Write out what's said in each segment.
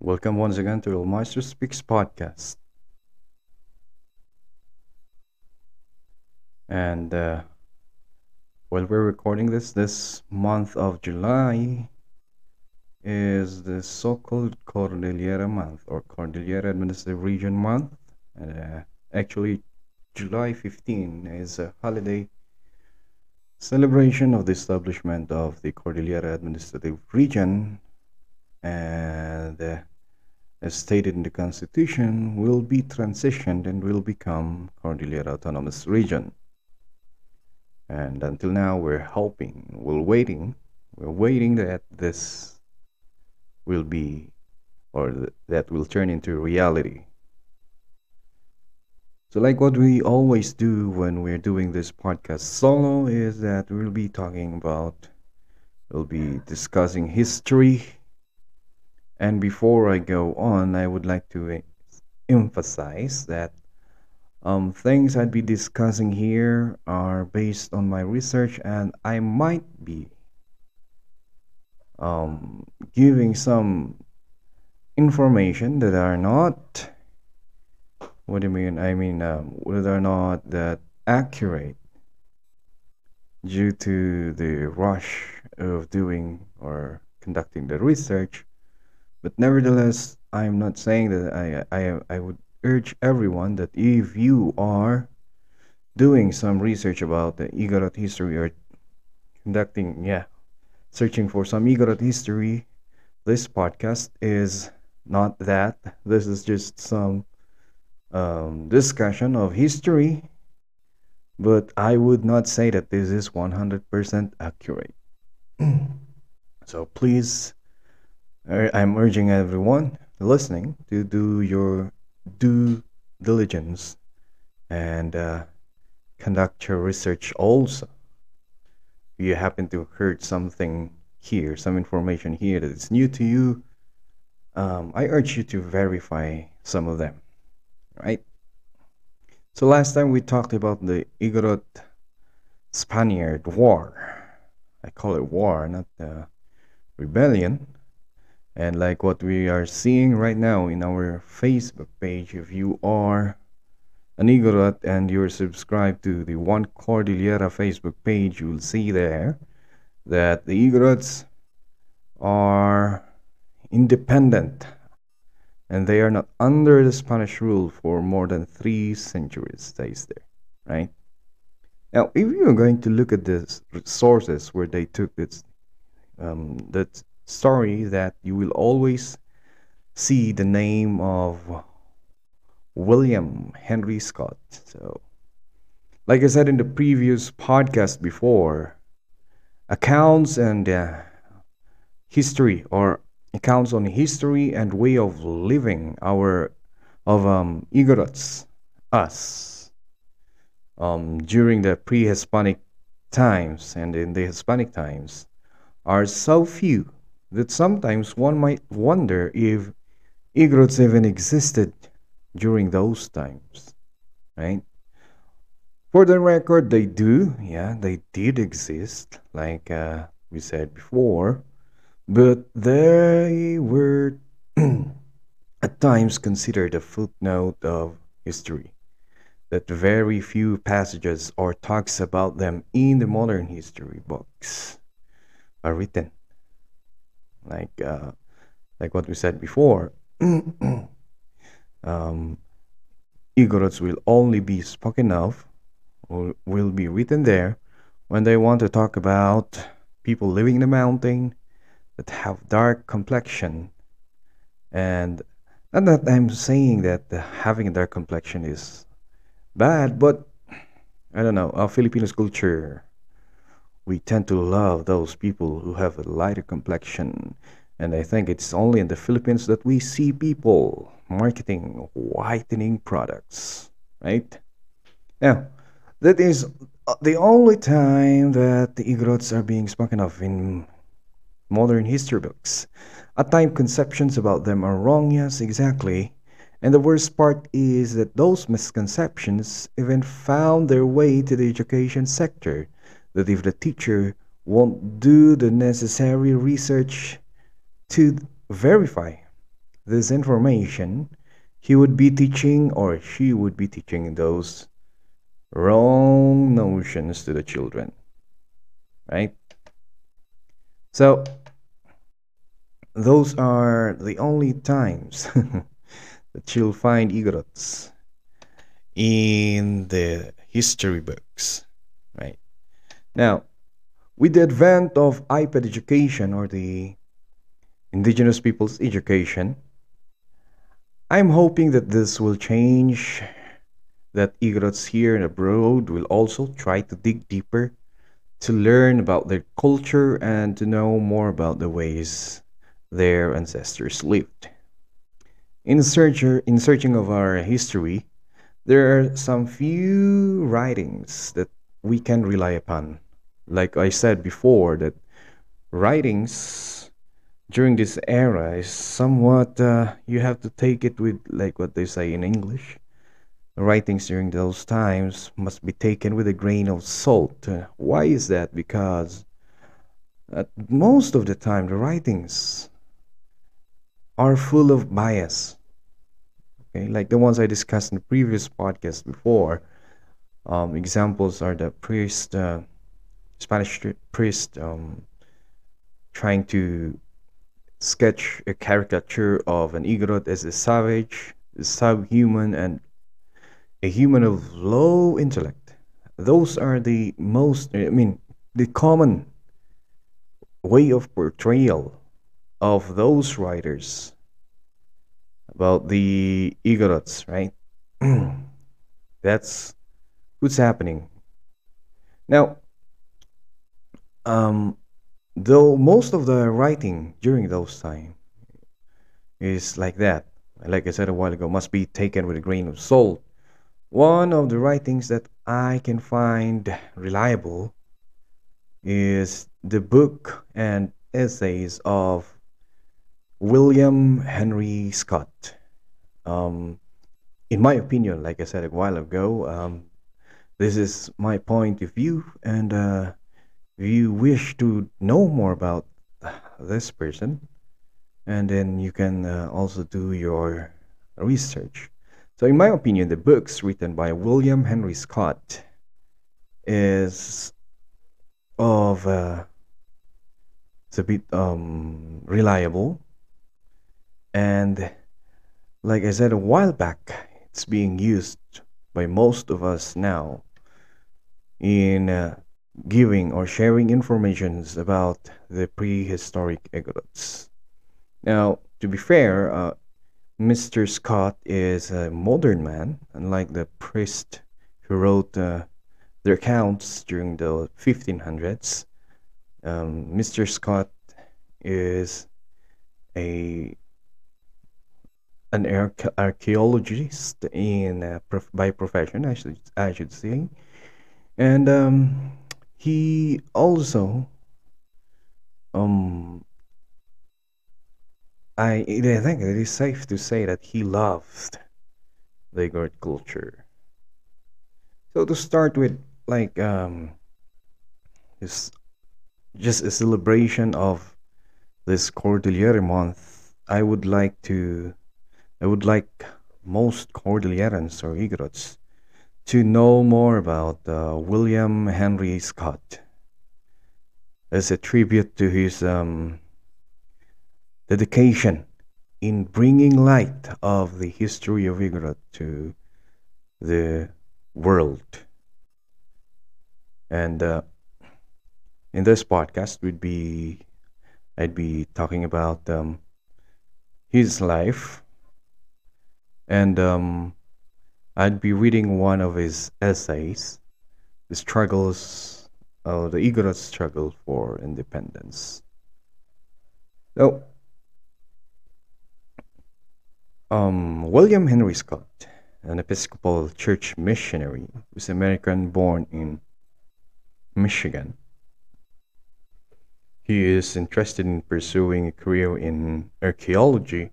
Welcome once again to El Maestro Speaks podcast. And uh, while we're recording this, this month of July is the so called Cordillera month or Cordillera Administrative Region month. And uh, actually, July 15 is a holiday celebration of the establishment of the Cordillera Administrative Region and uh, as stated in the constitution will be transitioned and will become Cordillera Autonomous Region. And until now we're hoping we're waiting we're waiting that this will be or th- that will turn into reality. So like what we always do when we're doing this podcast solo is that we'll be talking about we'll be discussing history and before I go on, I would like to e- emphasize that um, things I'd be discussing here are based on my research, and I might be um, giving some information that are not. What do you mean? I mean, um, that not that accurate due to the rush of doing or conducting the research but nevertheless, I'm not saying that I, I, I would urge everyone that if you are doing some research about the Igorot history or conducting, yeah, searching for some Igorot history, this podcast is not that. This is just some um, discussion of history, but I would not say that this is 100% accurate. so please I'm urging everyone listening to do your due diligence and uh, conduct your research also. If you happen to heard something here, some information here that is new to you, um, I urge you to verify some of them, right? So last time we talked about the Igorot Spaniard War. I call it war, not the rebellion and like what we are seeing right now in our Facebook page, if you are an Igorot and you're subscribed to the One Cordillera Facebook page, you'll see there that the Igorots are independent and they are not under the Spanish rule for more than three centuries, stays there, right? Now, if you're going to look at the sources where they took this, um, that story that you will always see the name of William Henry Scott. So, like I said in the previous podcast before, accounts and uh, history or accounts on history and way of living our of um, Igorots, us, um, during the pre-Hispanic times and in the Hispanic times are so few that sometimes one might wonder if Igorots even existed during those times, right? For the record, they do, yeah, they did exist, like uh, we said before, but they were at times considered a footnote of history. That very few passages or talks about them in the modern history books are written like uh, like what we said before. um, Igorots will only be spoken of, or will be written there, when they want to talk about people living in the mountain that have dark complexion, and not that I'm saying that having a dark complexion is bad, but I don't know. Our Filipinos culture we tend to love those people who have a lighter complexion. And I think it's only in the Philippines that we see people marketing whitening products, right? Now, that is uh, the only time that the Igorots are being spoken of in modern history books. At time, conceptions about them are wrong, yes, exactly. And the worst part is that those misconceptions even found their way to the education sector that if the teacher won't do the necessary research to verify this information, he would be teaching or she would be teaching those wrong notions to the children. Right? So, those are the only times that you'll find Igorots in the history books. Now, with the advent of IPEd education or the indigenous people's education, I'm hoping that this will change, that Igorots here and abroad will also try to dig deeper to learn about their culture and to know more about the ways their ancestors lived. In, search, in searching of our history, there are some few writings that we can rely upon. Like I said before, that writings during this era is somewhat, uh, you have to take it with, like what they say in English, writings during those times must be taken with a grain of salt. Uh, why is that? Because at most of the time, the writings are full of bias. Okay, like the ones I discussed in the previous podcast before. Um, examples are the priest, uh, Spanish priest, um, trying to sketch a caricature of an Igorot as a savage, subhuman, and a human of low intellect. Those are the most, I mean, the common way of portrayal of those writers about the Igorots, right? That's what's happening. Now, um, though most of the writing during those time is like that, like I said a while ago, must be taken with a grain of salt one of the writings that I can find reliable is the book and essays of William Henry Scott. Um, in my opinion, like I said a while ago, um, this is my point of view, and uh, you wish to know more about this person, and then you can uh, also do your research. So, in my opinion, the books written by William Henry Scott is of uh, it's a bit um, reliable, and like I said a while back, it's being used by most of us now in uh, giving or sharing informations about the prehistoric Igorots. Now, to be fair, uh, Mr. Scott is a modern man, unlike the priest who wrote uh, their accounts during the 1500s. Um, Mr. Scott is a an archaeologist in uh, by profession, I should I should say, and um, he also um I, I think it is safe to say that he loved the Igorot culture. So to start with, like, um, this, just a celebration of this Cordillera month, I would like to, I would like most Cordillerans or Igorots to know more about uh, William Henry Scott as a tribute to his um, dedication in bringing light of the history of Igorot to the world. And uh, in this podcast, would be I'd be talking about um, his life, and um, I'd be reading one of his essays, the struggles, uh, the Igorot struggle for independence. So um, William Henry Scott, an Episcopal Church missionary, was American born in Michigan. He is interested in pursuing a career in archaeology,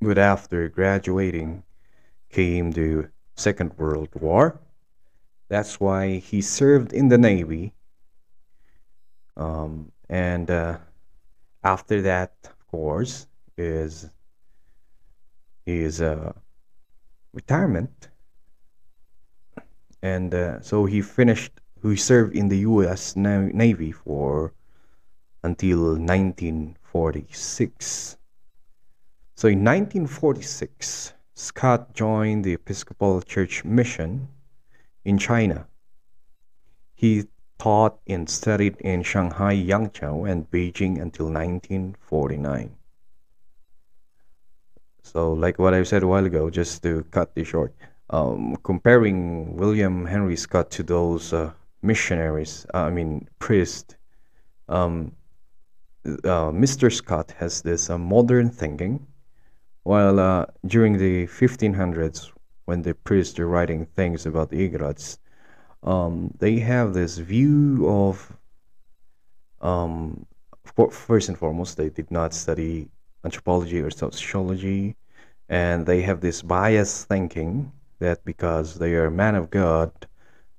but after graduating came the Second World War. That's why he served in the Navy. Um, and uh, after that, of course, is his uh, retirement, and uh, so he finished. He served in the U.S. Navy for until 1946. So in 1946, Scott joined the Episcopal Church Mission in China. He taught and studied in Shanghai, Yangzhou, and Beijing until 1949. So, like what I said a while ago, just to cut this short, um, comparing William Henry Scott to those uh, missionaries, uh, I mean, priests, um, uh, Mr. Scott has this uh, modern thinking while uh, during the 1500s, when the priests are writing things about the Igorots, um, they have this view of, um, first and foremost, they did not study anthropology or sociology, and they have this biased thinking that because they are men of God,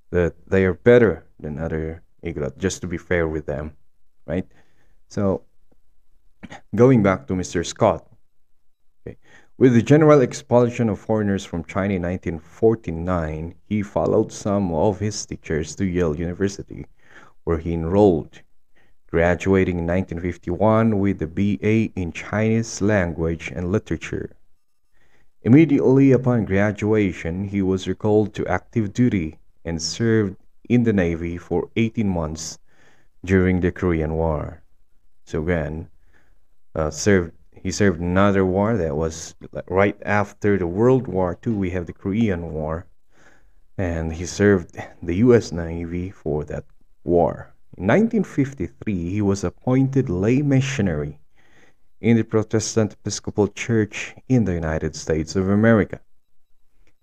that they are better than other Igorot, just to be fair with them, right? So, going back to Mr. Scott. With the general expulsion of foreigners from China in 1949, he followed some of his teachers to Yale University, where he enrolled, graduating in 1951 with a BA in Chinese language and literature. Immediately upon graduation, he was recalled to active duty and served in the Navy for 18 months during the Korean War. So again, uh, served he served another war that was right after the World War II. We have the Korean War, and he served the U.S. Navy for that war. In 1953, he was appointed lay missionary in the Protestant Episcopal Church in the United States of America.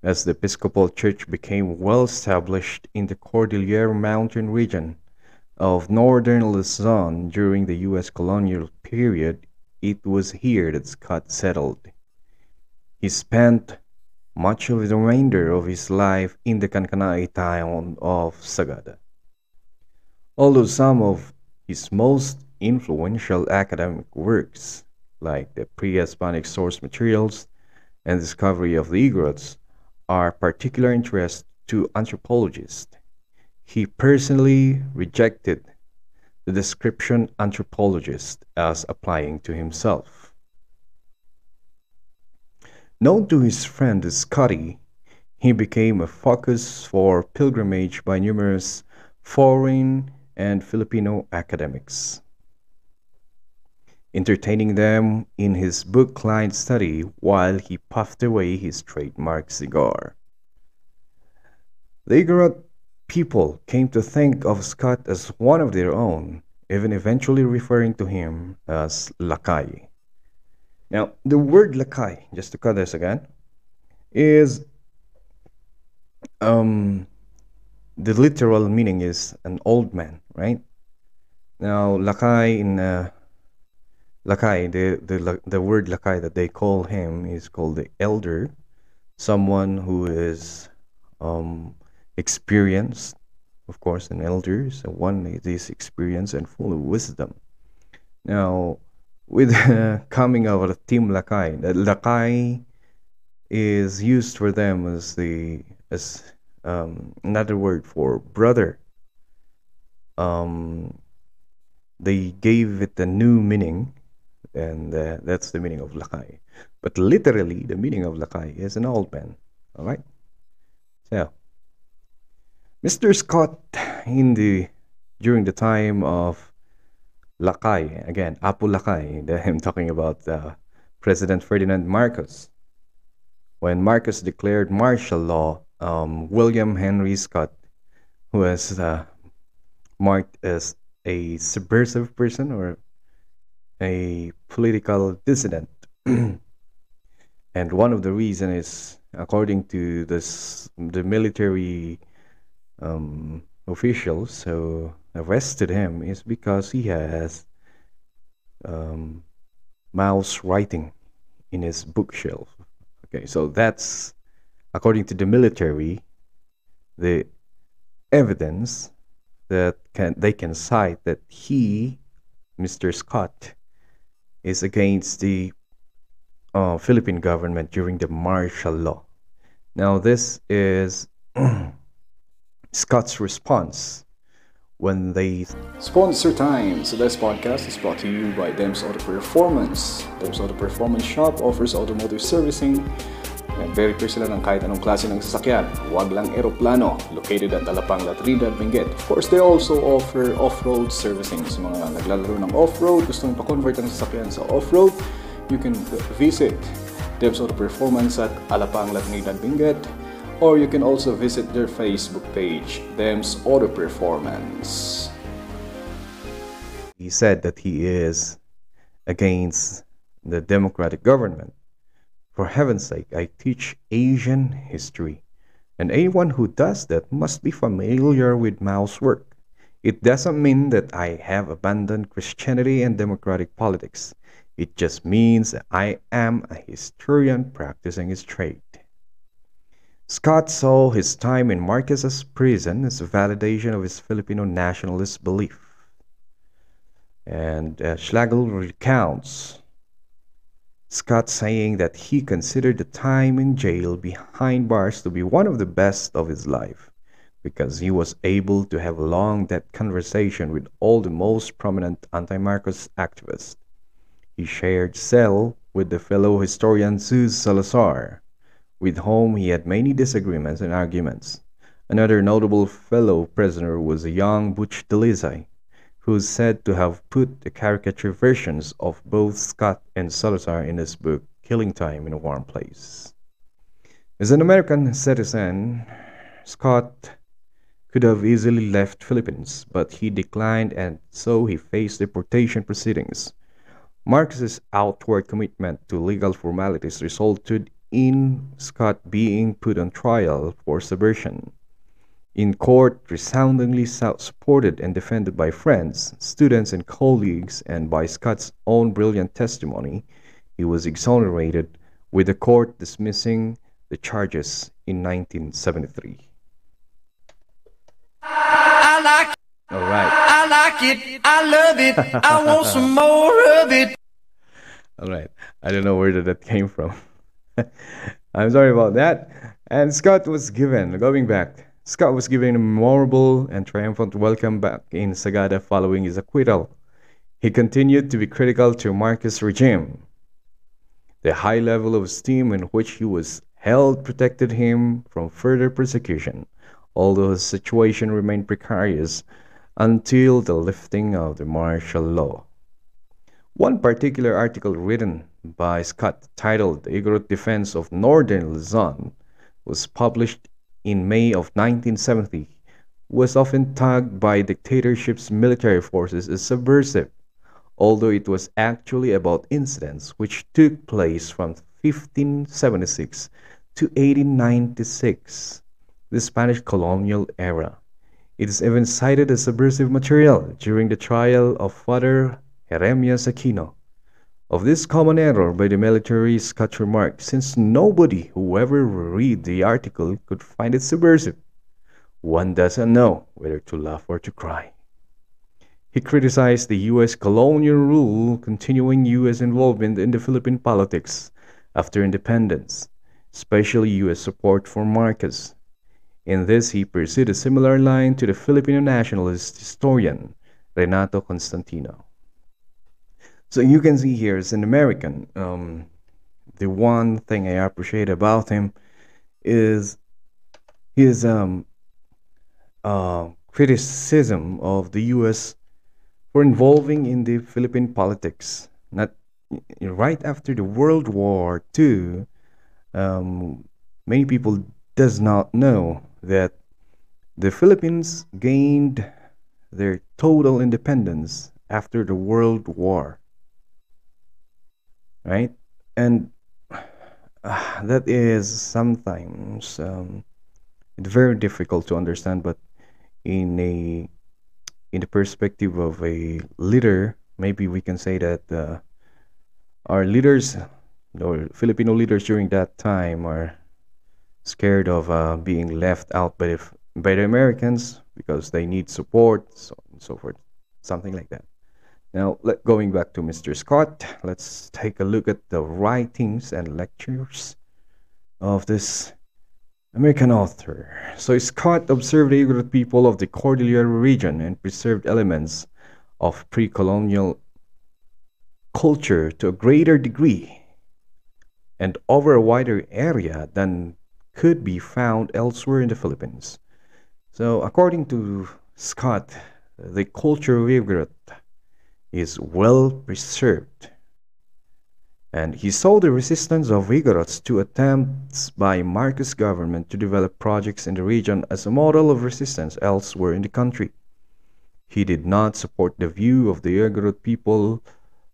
As the Episcopal Church became well established in the Cordillera Mountain region of northern Luzon during the U.S. colonial period, it was here that Scott settled. He spent much of the remainder of his life in the Kankanaey town of Sagada. Although some of his most influential academic works, like the pre-Hispanic source materials and discovery of the Igorots, are particular interest to anthropologists, he personally rejected the description anthropologist as applying to himself. Known to his friend Scotty, he became a focus for pilgrimage by numerous foreign and Filipino academics, entertaining them in his book-lined study while he puffed away his trademark cigar. The Igorot people came to think of Scott as one of their own, even eventually referring to him as Lakay. Now, the word Lakay, just to cut this again, is um, the literal meaning is an old man, right? Now, Lakay in uh, Lakay, the, the the word Lakay that they call him is called the elder, someone who is um, experienced, of course, an elder, so one is experienced and full of wisdom. Now, with uh, coming of the team Lakay, the Lakay is used for them as the as um, another word for brother. Um, they gave it a new meaning, and uh, that's the meaning of Lakay. But literally, the meaning of Lakay is an old man. All right. So Mr. Scott in the during the time of Lakay, again, Apu Lakay, I'm talking about uh, President Ferdinand Marcos. When Marcos declared martial law, um, William Henry Scott, who was uh, marked as a subversive person or a political dissident, and one of the reasons is, according to this, the military um, officials who arrested him is because he has um, Mao's writing in his bookshelf. Okay, so that's according to the military, the evidence that can they can cite that he, Mr. Scott, is against the uh, Philippine government during the martial law. Now, this is Scott's response when they sponsor time. So this podcast is brought to you by Dems Auto Performance. Dems Auto Performance Shop offers automotive servicing uh, and very sila ng kahit anong klase ng sasakyan. Huwag lang eroplano, located at Alapang Latrina, Benguet. Of course, they also offer off-road servicing. Sa mga naglalaro ng off-road, gusto mong pa-convert ang sasakyan sa off-road, you can visit Dems Auto Performance at Alapang Latrina, Benguet or you can also visit their Facebook page, Dems Auto Performance. He said that he is against the democratic government. For heaven's sake, I teach Asian history, and anyone who does that must be familiar with Mao's work. It doesn't mean that I have abandoned Christianity and democratic politics. It just means I am a historian practicing his trade. Scott saw his time in Marcos's prison as a validation of his Filipino nationalist belief. And uh, Schlegel recounts Scott saying that he considered the time in jail behind bars to be one of the best of his life because he was able to have a long that conversation with all the most prominent anti-Marcos activists. He shared cell with the fellow historian Zeus Salazar, with whom he had many disagreements and arguments. Another notable fellow prisoner was a young Butch Dalisay, who is said to have put the caricature versions of both Scott and Salazar in his book Killing Time in a Warm Place. As an American citizen, Scott could have easily left Philippines, but he declined and so he faced deportation proceedings. Marcos's outward commitment to legal formalities resulted in Scott being put on trial for subversion. In court, resoundingly supported and defended by friends, students, and colleagues, and by Scott's own brilliant testimony, he was exonerated, with the court dismissing the charges in 1973. I like All right. I like it. I love it. I want some more of it. All right. I don't know where that came from. I'm sorry about that. And Scott was given, going back, Scott was given a memorable and triumphant welcome back in Sagada following his acquittal. He continued to be critical to Marcos' regime. The high level of esteem in which he was held protected him from further persecution, although his situation remained precarious until the lifting of the martial law. One particular article written by Scott titled The Igorot Defense of Northern Luzon was published in May of 1970 was often tagged by dictatorship's military forces as subversive, although it was actually about incidents which took place from 1576 to 1896, the Spanish colonial era. It is even cited as subversive material during the trial of Father Jeremias Aquino, of this common error by the military Scott remarked, since nobody who ever read the article could find it subversive, one doesn't know whether to laugh or to cry. He criticized the U.S. colonial rule continuing U.S. involvement in the Philippine politics after independence, especially U.S. support for Marcos. In this, he pursued a similar line to the Filipino nationalist historian Renato Constantino. So you can see here as an American, um, the one thing I appreciate about him is his um, uh, criticism of the U.S. for involving in the Philippine politics. Not right after the World War II, um, many people does not know that the Philippines gained their total independence after the World War right? And uh, that is sometimes um, very difficult to understand, but in a in the perspective of a leader, maybe we can say that uh, our leaders or Filipino leaders during that time are scared of uh, being left out by the, by the Americans because they need support, so and so forth, something like that. Now, let, going back to Mr. Scott, let's take a look at the writings and lectures of this American author. So, Scott observed the Igorot people of the Cordillera region and preserved elements of pre colonial culture to a greater degree and over a wider area than could be found elsewhere in the Philippines. So, according to Scott, the culture of Igorot is well preserved. And he saw the resistance of Igorots to attempts by Marcos government to develop projects in the region as a model of resistance elsewhere in the country. He did not support the view of the Igorot people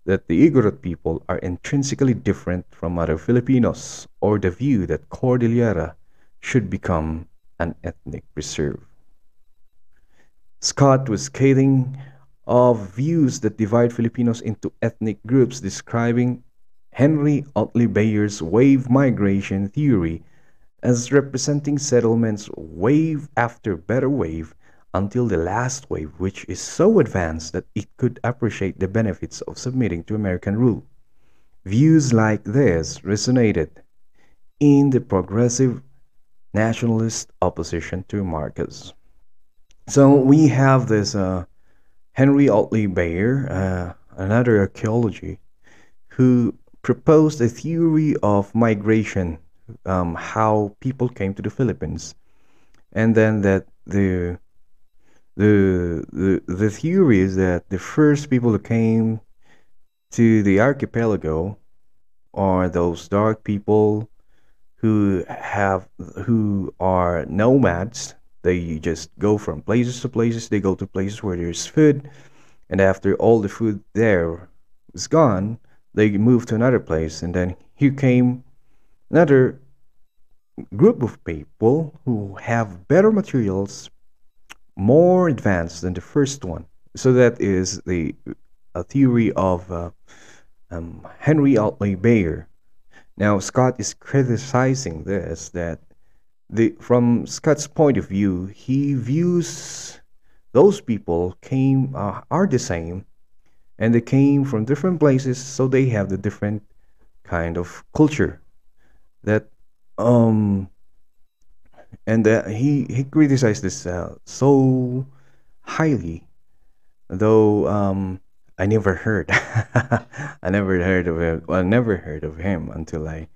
that the Igorot people are intrinsically different from other Filipinos or the view that Cordillera should become an ethnic reserve. Scott was scathing of views that divide Filipinos into ethnic groups, describing Henry Otley Beyer's wave migration theory as representing settlements wave after better wave until the last wave, which is so advanced that it could appreciate the benefits of submitting to American rule. Views like this resonated in the progressive nationalist opposition to Marcos. So we have this uh, Henry Otley Beyer, uh, another archaeology, who proposed a theory of migration, um, how people came to the Philippines, and then that the the the the theory is that the first people who came to the archipelago are those dark people who have who are nomads they just go from places to places. They go to places where there's food, and after all the food there is gone, they move to another place, and then here came another group of people who have better materials, more advanced than the first one. So that is the a theory of uh, um, Henry Otley Beyer. Now Scott is criticizing this that the from Scott's point of view, he views those people came uh, are the same, and they came from different places, so they have the different kind of culture that um and uh, he he criticized this uh, so highly though um I never heard I never heard of him I never heard of him until I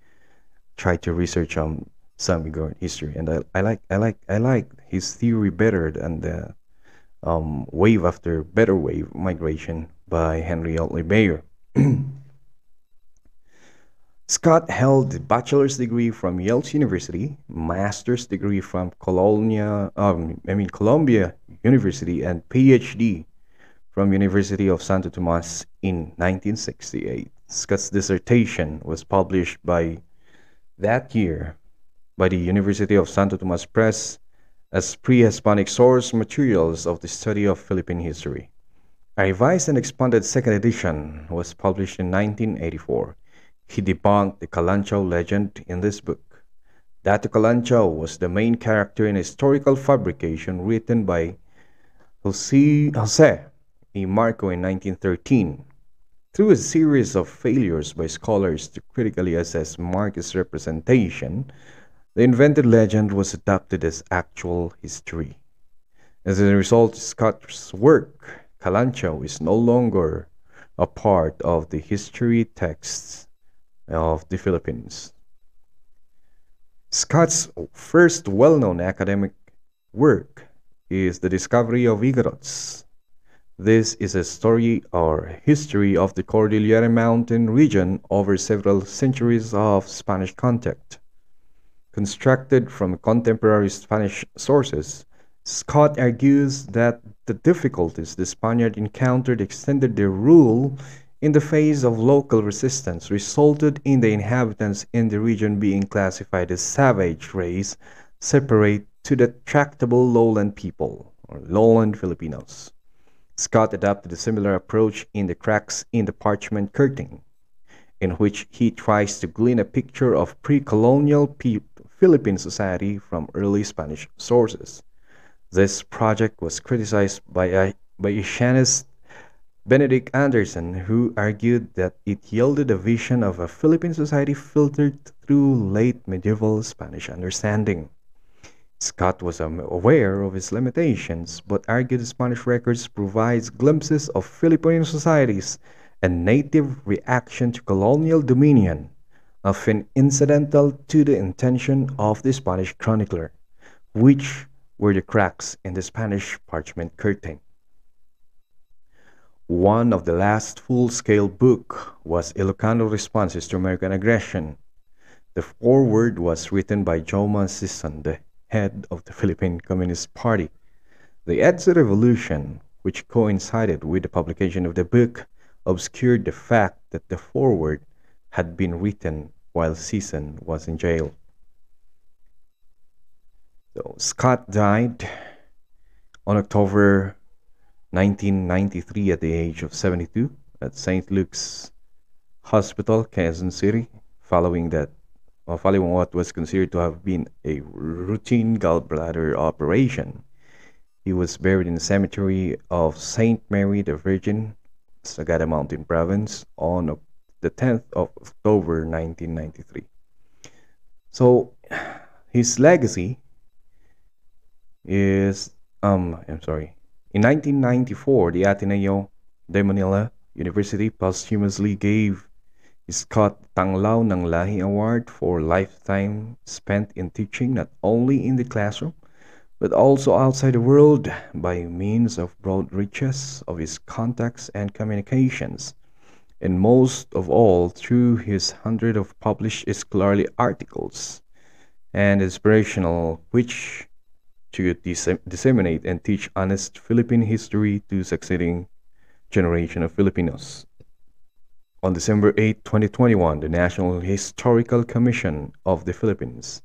tried to research um some Igor history, and I, I like I like I like his theory better than the um, wave after better wave migration by Henry Otley Beyer. Scott held a bachelor's degree from Yale University, master's degree from Colonia, um, I mean Columbia University, and PhD from University of Santo Tomas in 1968. Scott's dissertation was published by that year by the University of Santo Tomas Press as pre-Hispanic source materials of the study of Philippine history. A revised and expanded second edition was published in 1984. He debunked the Kalantiaw legend in this book. Dato Kalantiaw was the main character in a historical fabrication written by Jose, Jose E. Marco in 1913. Through a series of failures by scholars to critically assess Marco's representation, the invented legend was adopted as actual history. As a result, Scott's work, Kalantiaw, is no longer a part of the history texts of the Philippines. Scott's first well known academic work is The Discovery of Igorots. This is a story or history of the Cordillera Mountain region over several centuries of Spanish contact. Constructed from contemporary Spanish sources, Scott argues that the difficulties the Spaniard encountered extended their rule in the face of local resistance, resulted in the inhabitants in the region being classified as savage race, separate to the tractable lowland people, or lowland Filipinos. Scott adopted a similar approach in the cracks in the parchment curtain, in which he tries to glean a picture of pre-colonial pe- Philippine society from early Spanish sources. This project was criticized by, by Asianist Benedict Anderson, who argued that it yielded a vision of a Philippine society filtered through late medieval Spanish understanding. Scott was um, aware of his limitations, but argued Spanish records provides glimpses of Filipino societies and native reaction to colonial dominion, often incidental to the intention of the Spanish chronicler, which were the cracks in the Spanish parchment curtain. One of the last full-scale book was Ilocano Responses to American Aggression. The foreword was written by Joma Sison, the head of the Philippine Communist Party. The EDSA revolution, which coincided with the publication of the book, obscured the fact that the foreword had been written while Sison was in jail. So Scott died on October 1993 at the age of 72 at St. Luke's Hospital, Quezon City, following that following what was considered to have been a routine gallbladder operation. He was buried in the cemetery of St. Mary the Virgin, Sagada Mountain Province, on the 10th of October 1993. So, his legacy is, um, I'm sorry, in 1994, the Ateneo de Manila University posthumously gave Scott Tanglaw ng Lahi Award for lifetime spent in teaching not only in the classroom but also outside the world by means of broad reaches of his contacts and communications, and most of all through his hundred of published scholarly articles and inspirational which to dis- disseminate and teach honest Philippine history to succeeding generation of Filipinos. On December 8, 2021, the National Historical Commission of the Philippines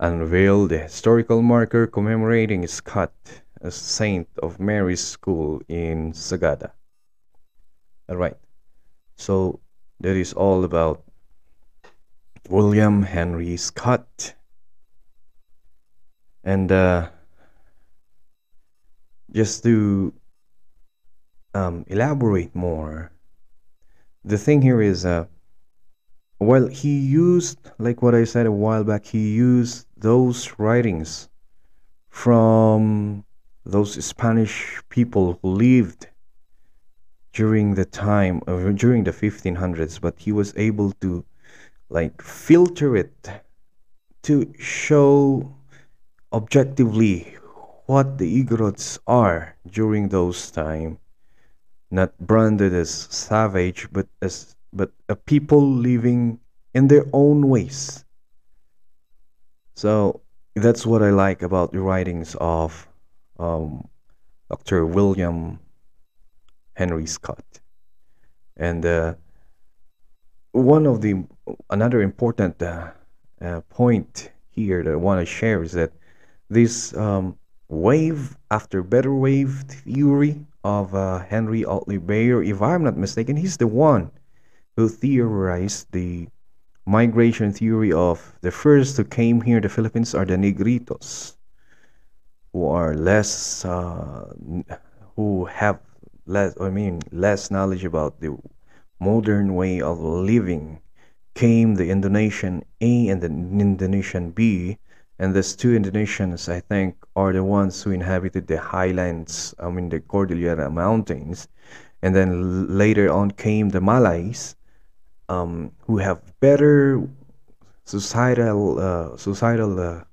unveiled the historical marker commemorating Scott a Saint of Mary's School in Sagada. Alright, so that is all about William Henry Scott. And uh, just to um, elaborate more the thing here is uh well he used like what i said a while back he used those writings from those spanish people who lived during the time during the 1500s but he was able to like filter it to show objectively what the Igorots are during those time not branded as savage, but as but a people living in their own ways. So that's what I like about the writings of um, Dr. William Henry Scott. And uh, one of the another important uh, uh, point here that I want to share is that this um, wave after better wave theory of uh, Henry Otley Beyer, if I'm not mistaken, he's the one who theorized the migration theory of the first who came here the Philippines are the Negritos, who are less, uh, who have less, I mean, less knowledge about the modern way of living. Came the Indonesian A and the Indonesian B, and these two Indonesians, I think, are the ones who inhabited the highlands, I mean the Cordillera Mountains. And then later on came the Malays, um, who have better societal uh, societal uh,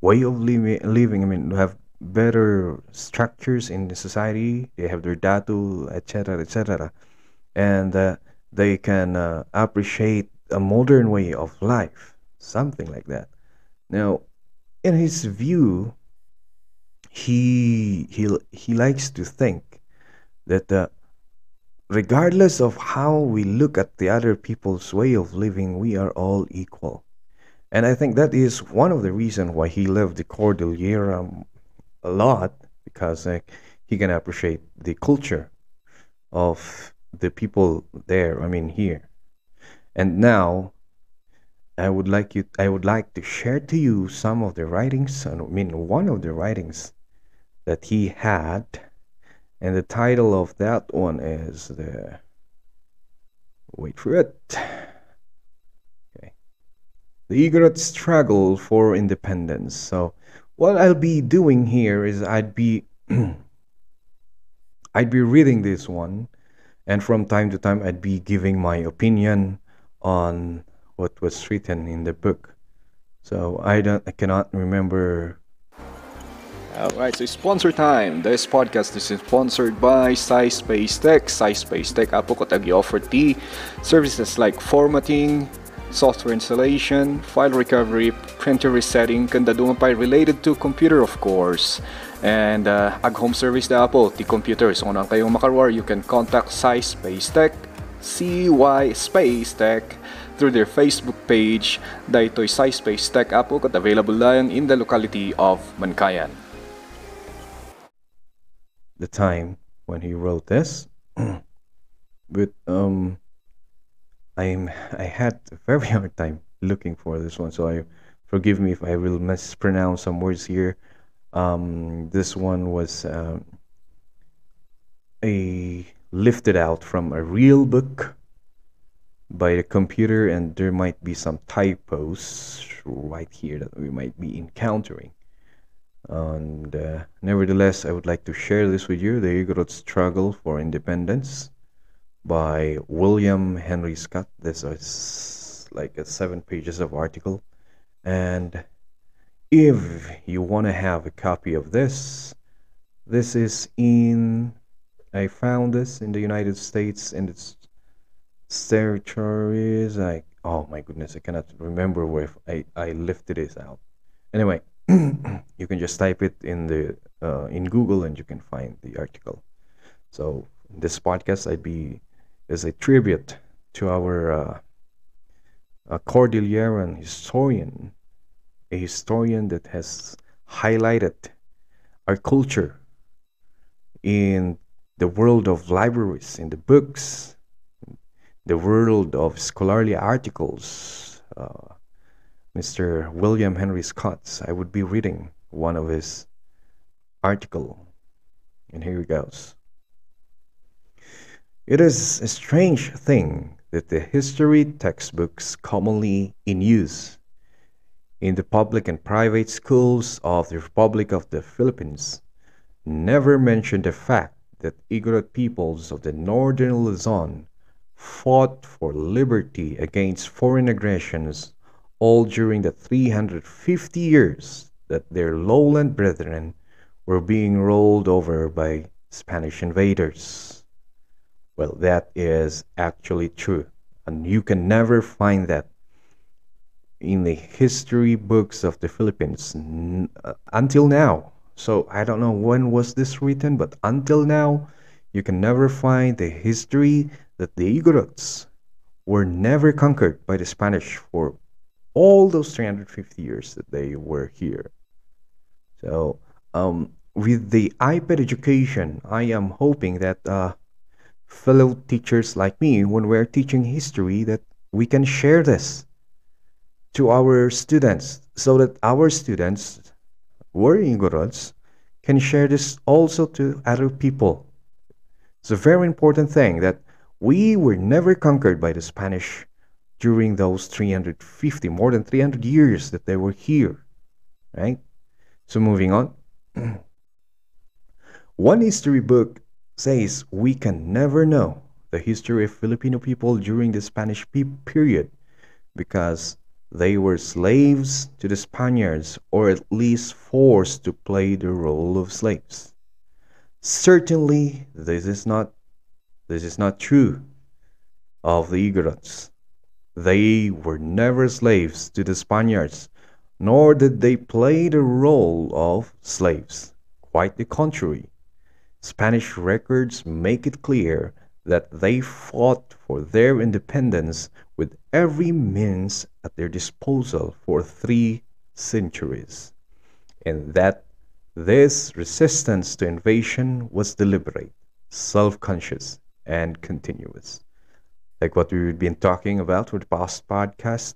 way of living, living. I mean, have better structures in the society. They have their datu, etc., etc., and uh, they can uh, appreciate a modern way of life, something like that. Now, in his view, he he he likes to think that uh, regardless of how we look at the other people's way of living, we are all equal. And I think that is one of the reasons why he left the Cordillera a lot because uh, he can appreciate the culture of the people there. I mean here. And now I would like you I would like to share to you some of the writings I mean one of the writings that he had And the title of that one is the wait for it. Okay. The Igorot struggle for independence. So what I'll be doing here is I'd be I'd be reading this one and from time to time I'd be giving my opinion on what was written in the book. So I don't I cannot remember Alright, so sponsor time. This podcast is sponsored by Cyspace Tech. Cyspace Tech apo tagi-offer ti services like formatting, software installation, file recovery, printer resetting, kanda dumapay related to computer of course. And uh, ag home service da po ti computers. Kung ang kayong makarwar, you can contact Cyspace Tech, CY Space Tech through their Facebook page. Dahito'y Cyspace Tech apo kat available lang in the locality of Mankayan. the time when he wrote this. with um I'm I had a very hard time looking for this one, so I forgive me if I will mispronounce some words here. Um, this one was um, a lifted out from a real book by the computer, and there might be some typos right here that we might be encountering. And uh, nevertheless, I would like to share this with you The Igorot Struggle for Independence by William Henry Scott. This is like a seven pages of article. And if you want to have a copy of this, this is in, I found this in the United States and its territories. Like, oh my goodness, I cannot remember where I, I lifted this out. Anyway, you can just type it in the uh, in Google and you can find the article. So this podcast I'd be is a tribute to our uh, a Cordilleran historian, a historian that has highlighted our culture in the world of libraries, in the books, the world of scholarly articles. Uh, Mr. William Henry Scott's. I would be reading one of his article. And here it goes. It is a strange thing that the history textbooks commonly in use in the public and private schools of the Republic of the Philippines never mention the fact that Igorot peoples of the northern Luzon fought for liberty against foreign aggressions all during the 350 years that their lowland brethren were being rolled over by Spanish invaders. Well, that is actually true, and you can never find that in the history books of the Philippines uh, until now. So I don't know when was this written, but until now, you can never find the history that the Igorots were never conquered by the Spanish for all those 350 years that they were here. So, um, with the IPEd education, I am hoping that uh, fellow teachers like me, when we're teaching history, that we can share this to our students so that our students are Igorots can share this also to other people. It's a very important thing that we were never conquered by the Spanish during those 350, more than 300 years that they were here, right? So moving on. One history book says we can never know the history of Filipino people during the Spanish period because they were slaves to the Spaniards or at least forced to play the role of slaves. Certainly this is not this is not true of the Igorots. They were never slaves to the Spaniards, nor did they play the role of slaves. Quite the contrary. Spanish records make it clear that they fought for their independence with every means at their disposal for three centuries, and that this resistance to invasion was deliberate, self conscious, and continuous like what we've been talking about with the past podcast.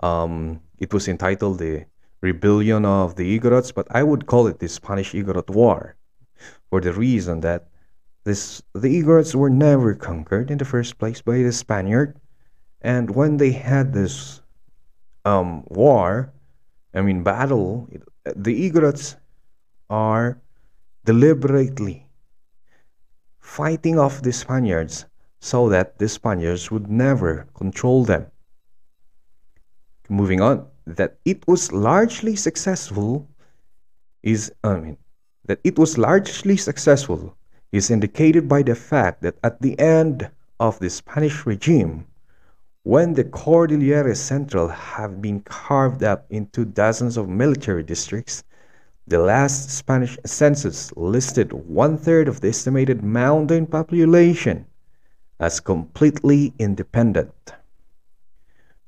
Um, it was entitled the Rebellion of the Igorots, but I would call it the Spanish Igorot War for the reason that this the Igorots were never conquered in the first place by the Spaniard, and when they had this um, war, I mean battle, the Igorots are deliberately fighting off the Spaniards so that the Spaniards would never control them. Moving on, that it was largely successful is I mean that it was largely successful is indicated by the fact that at the end of the Spanish regime, when the Cordillera Central have been carved up into dozens of military districts, the last Spanish census listed one third of the estimated mountain population as completely independent.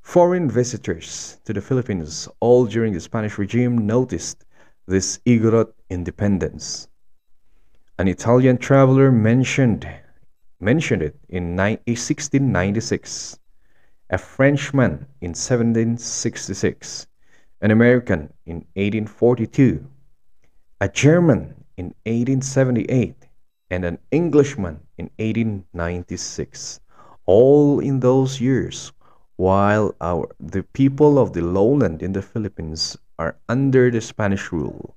Foreign visitors to the Philippines all during the Spanish regime noticed this Igorot independence. An Italian traveler mentioned mentioned it in 1696, a Frenchman in 1766, an American in 1842, a German in 1878, and an Englishman in 1896, all in those years, while our, the people of the lowland in the Philippines are under the Spanish rule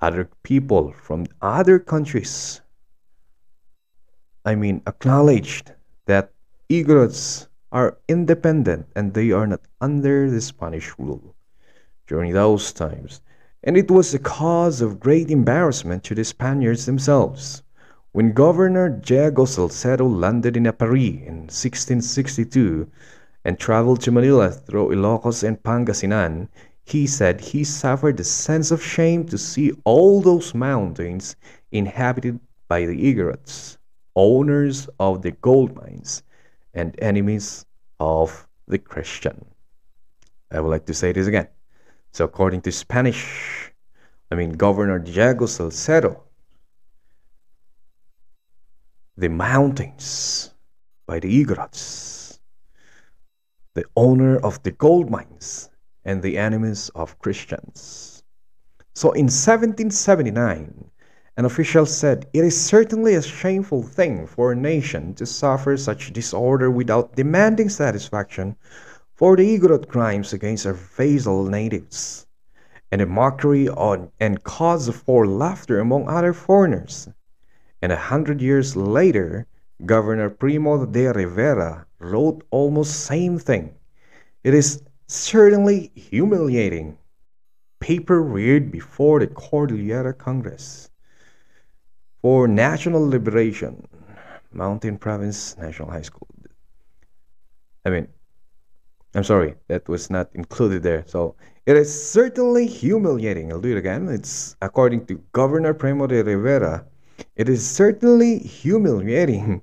other people from other countries, I mean, acknowledged that Igorots are independent and they are not under the Spanish rule during those times. And it was a cause of great embarrassment to the Spaniards themselves. When Governor Diego Salcedo landed in Aparri in 1662 and traveled to Manila through Ilocos and Pangasinan, he said he suffered a sense of shame to see all those mountains inhabited by the Igorots, owners of the gold mines and enemies of the Christian. I would like to say this again. So, according to Spanish, I mean, Governor Diego Salcedo, the mountains by the Igorots, the owner of the gold mines and the enemies of Christians. So in 1779, an official said, It is certainly a shameful thing for a nation to suffer such disorder without demanding satisfaction for the Igorot crimes against our vassal natives, and a mockery on, and cause for laughter among other foreigners. And a hundred years later, Governor Primo de Rivera wrote almost same thing. It is certainly humiliating. Paper reared before the Cordillera Congress for National Liberation, Mountain Province National High School. I mean, I'm sorry, that was not included there. So it is certainly humiliating. I'll do it again. It's according to Governor Primo de Rivera. It is certainly humiliating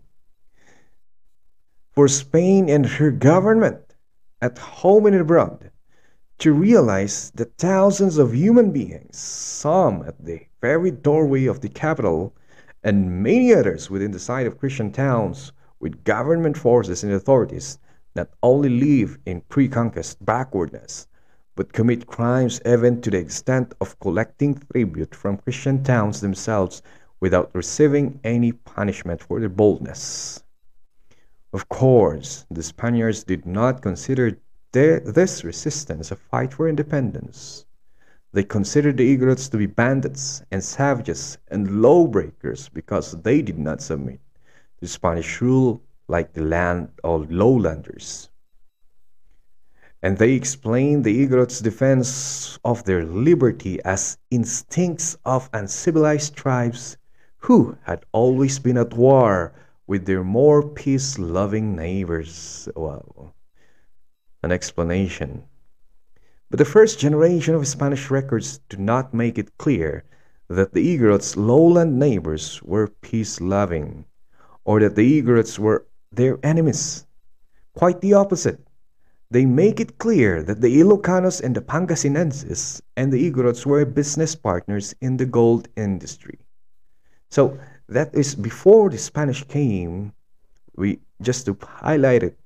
for Spain and her government at home and abroad, to realize that thousands of human beings, some at the very doorway of the capital, and many others within the site of Christian towns with government forces and authorities, not only live in pre conquest backwardness, but commit crimes even to the extent of collecting tribute from Christian towns themselves without receiving any punishment for their boldness. Of course, the Spaniards did not consider this resistance a fight for independence. They considered the Igorots to be bandits and savages and lawbreakers because they did not submit to Spanish rule like the land or lowlanders. And they explained the Igorots' defense of their liberty as instincts of uncivilized tribes who had always been at war with their more peace loving neighbors. Wow. An explanation. But the first generation of Spanish records do not make it clear that the Igorots' lowland neighbors were peace loving, or that the Igorots were their enemies. Quite the opposite. They make it clear that the Ilocanos and the Pangasinenses and the Igorots were business partners in the gold industry. So that is before the Spanish came, we just to highlight it,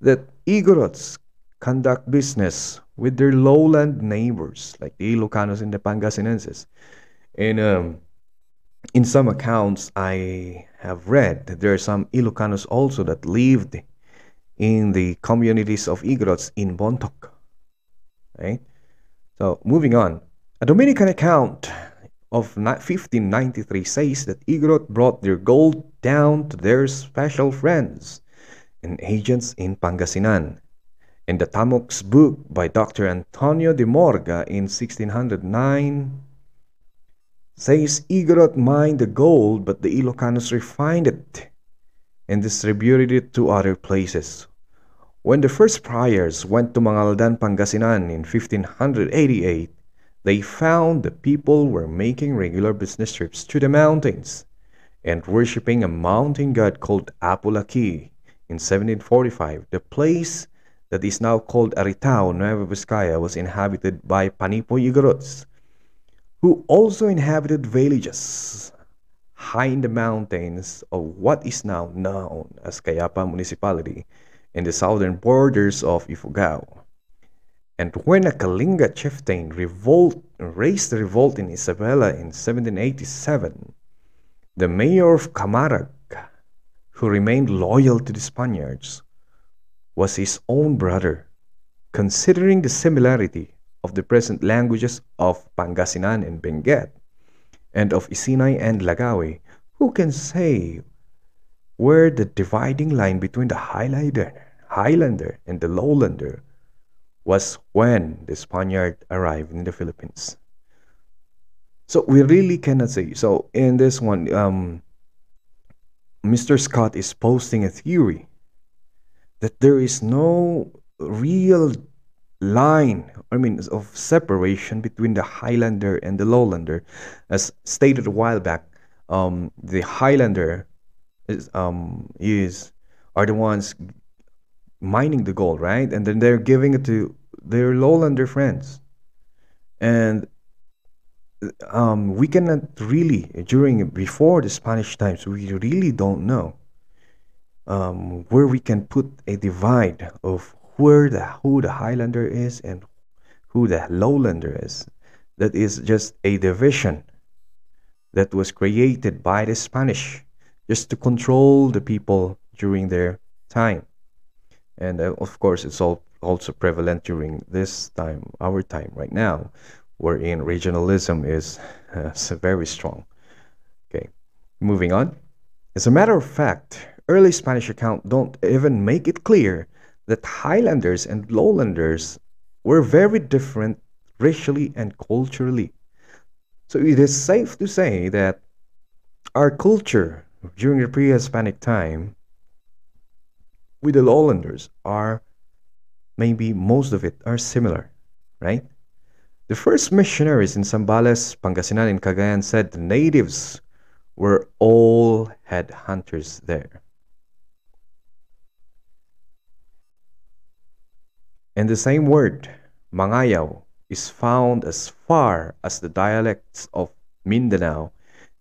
that Igorots conduct business with their lowland neighbors, like the Ilocanos and the Pangasinenses. And um, in some accounts I have read that there are some Ilocanos also that lived in the communities of Igorots in Bontoc. Right? So moving on. A Dominican account of 1593 says that Igorot brought their gold down to their special friends and agents in Pangasinan. In the Tamox book by Dr. Antonio de Morga in 1609 says Igorot mined the gold but the Ilocanos refined it and distributed it to other places. When the first priors went to Mangaldan, Pangasinan in 1588, they found the people were making regular business trips to the mountains and worshipping a mountain god called Apulaki. In 1745, the place that is now called Aritao, Nueva Vizcaya, was inhabited by Panipo Igorots, who also inhabited villages high in the mountains of what is now known as Cayapa Municipality in the southern borders of Ifugao. And when a Kalinga chieftain revolt, raised revolt in Isabela in 1787, the mayor of Camarag, who remained loyal to the Spaniards, was his own brother. Considering the similarity of the present languages of Pangasinan and Benguet, and of Isinay and Lagawe, who can say where the dividing line between the Highlander, Highlander and the Lowlander was when the Spaniard arrived in the Philippines. So we really cannot say. So in this one, um, Mr. Scott is posting a theory that there is no real line, I mean, of separation between the Highlander and the Lowlander, as stated a while back. Um, the Highlander is um is are the ones mining the gold, right? And then they're giving it to their lowlander friends. And um, we cannot really, during, before the Spanish times, we really don't know um, where we can put a divide of where the, who the Highlander is and who the lowlander is. That is just a division that was created by the Spanish just to control the people during their time and uh, of course it's all also prevalent during this time our time right now wherein regionalism is uh, very strong. Okay moving on. As a matter of fact early spanish accounts don't even make it clear that highlanders and lowlanders were very different racially and culturally. So it is safe to say that our culture during the pre-hispanic time with the lowlanders are maybe most of it are similar, right? The first missionaries in Zambales, Pangasinan, and Cagayan said the natives were all headhunters there. And the same word, Mangayaw, is found as far as the dialects of Mindanao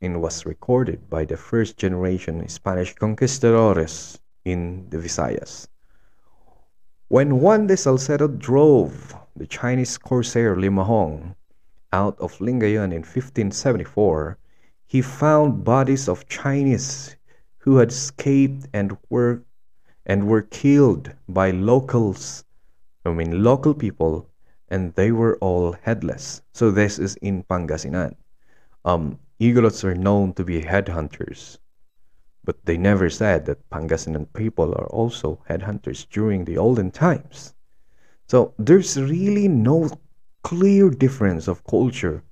and was recorded by the first generation Spanish conquistadores in the Visayas. When Juan de Salcedo drove the Chinese corsair Limahong out of Lingayen in 1574, he found bodies of Chinese who had escaped and were and were killed by locals, I mean local people, and they were all headless. So this is in Pangasinan. Um, Igorots are known to be headhunters. But they never said that Pangasinan people are also headhunters during the olden times. So there's really no clear difference of culture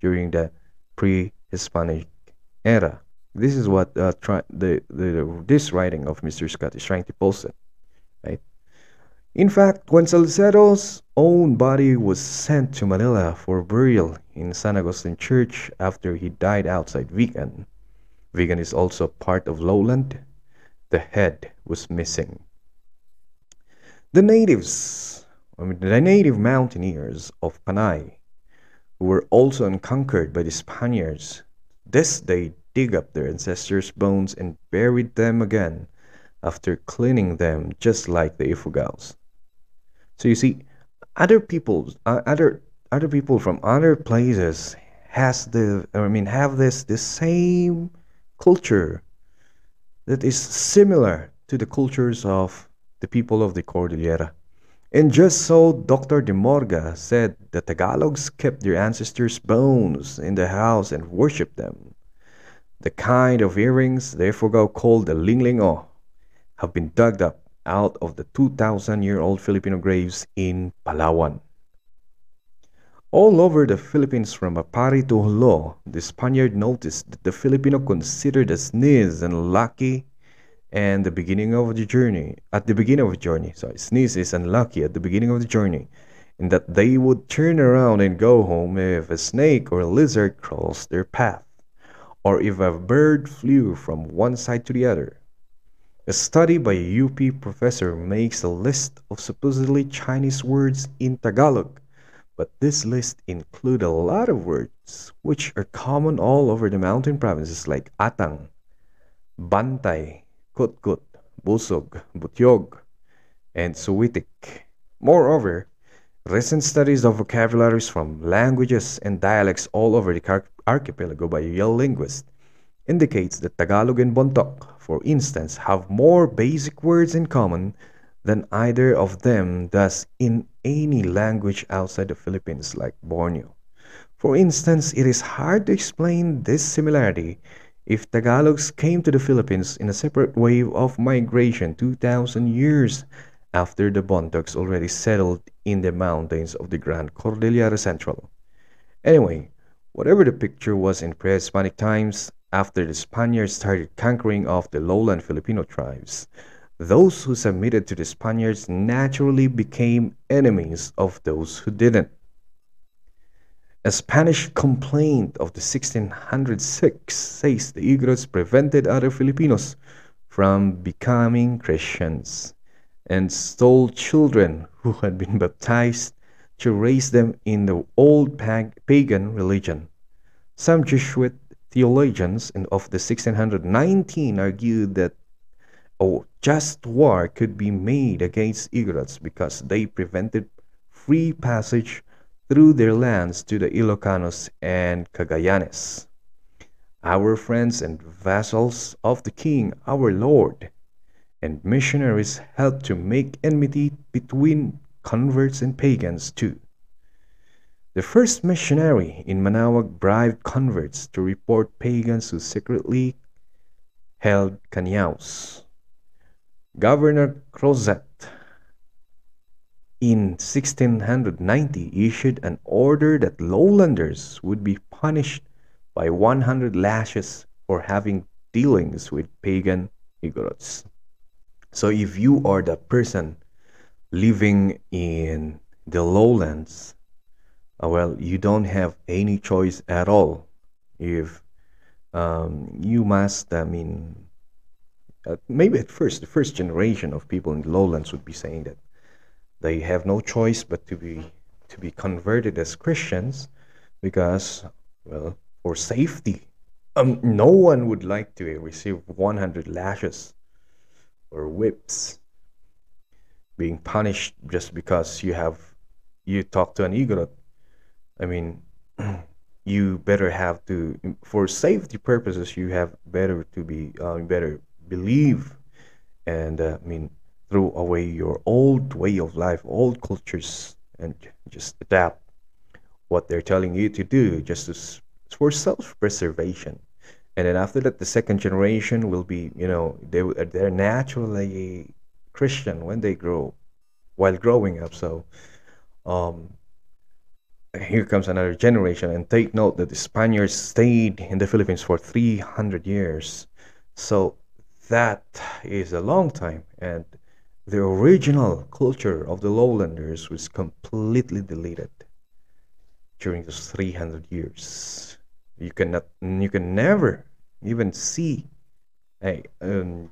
during the pre-Hispanic era. This is what uh, the, the this writing of Mr. Scott is trying to posit, right? In fact, when Salcedo's own body was sent to Manila for burial in San Agustin Church after he died outside Vigan, Vigan is also part of lowland. The head was missing. The natives, I mean, the native mountaineers of Panay, who were also unconquered by the Spaniards, this they dig up their ancestors' bones and buried them again after cleaning them just like the Ifugaos. So you see, other peoples, uh, other other people from other places has the I mean have this the same culture that is similar to the cultures of the people of the Cordillera. And just so Dr. De Morga said the Tagalogs kept their ancestors' bones in the house and worshipped them. The kind of earrings they forgot called the Linglingo have been dug up out of the 2,000 year old Filipino graves in Palawan. All over the Philippines from Aparri to Jolo, the Spaniard noticed that the Filipino considered a sneeze unlucky and the beginning of the journey at the beginning of the journey sorry sneeze is unlucky at the beginning of the journey and that they would turn around and go home if a snake or a lizard crossed their path or if a bird flew from one side to the other. A study by a UP professor makes a list of supposedly Chinese words in Tagalog, but this list includes a lot of words which are common all over the mountain provinces like atang, bantay, kutkut, busog, butyog, and suwitik. Moreover, recent studies of vocabularies from languages and dialects all over the archipelago by Yale linguists indicates that Tagalog and Bontoc, for instance, have more basic words in common than either of them does in any language outside the Philippines like Borneo. For instance, it is hard to explain this similarity if Tagalogs came to the Philippines in a separate wave of migration 2,000 years after the Bontocs already settled in the mountains of the Grand Cordillera Central. Anyway, whatever the picture was in pre-Hispanic times, after the Spaniards started conquering of the lowland Filipino tribes, those who submitted to the Spaniards naturally became enemies of those who didn't. A Spanish complaint of the 1606 says the Igorots prevented other Filipinos from becoming Christians and stole children who had been baptized to raise them in the old pagan religion. Some Jesuit theologians of the 1619 argued that a just war could be made against Igorots because they prevented free passage through their lands to the Ilocanos and Cagayanes, our friends and vassals of the king, our lord, and missionaries helped to make enmity between converts and pagans too. The first missionary in Manaoag bribed converts to report pagans who secretly held canyaos. Governor Cruzat in 1690 issued an order that lowlanders would be punished by 100 lashes for having dealings with pagan Igorots. So if you are the person living in the lowlands, uh, well, you don't have any choice at all. If um, you must, I mean, uh, maybe at first, the first generation of people in the lowlands would be saying that they have no choice but to be to be converted as Christians because well for safety. Um, no one would like to receive 100 lashes or whips being punished just because you have you talk to an Igorot I mean you better have to for safety purposes you have better to be uh, better believe and uh, I mean throw away your old way of life, old cultures, and just adapt what they're telling you to do just to, for self-preservation. And then after that, the second generation will be, you know, they they're naturally Christian when they grow, while growing up. So, um, here comes another generation, and take note that the Spaniards stayed in the Philippines for 300 years. So that is a long time, and the original culture of the lowlanders was completely deleted during those 300 years. You cannot you can never even see a, um,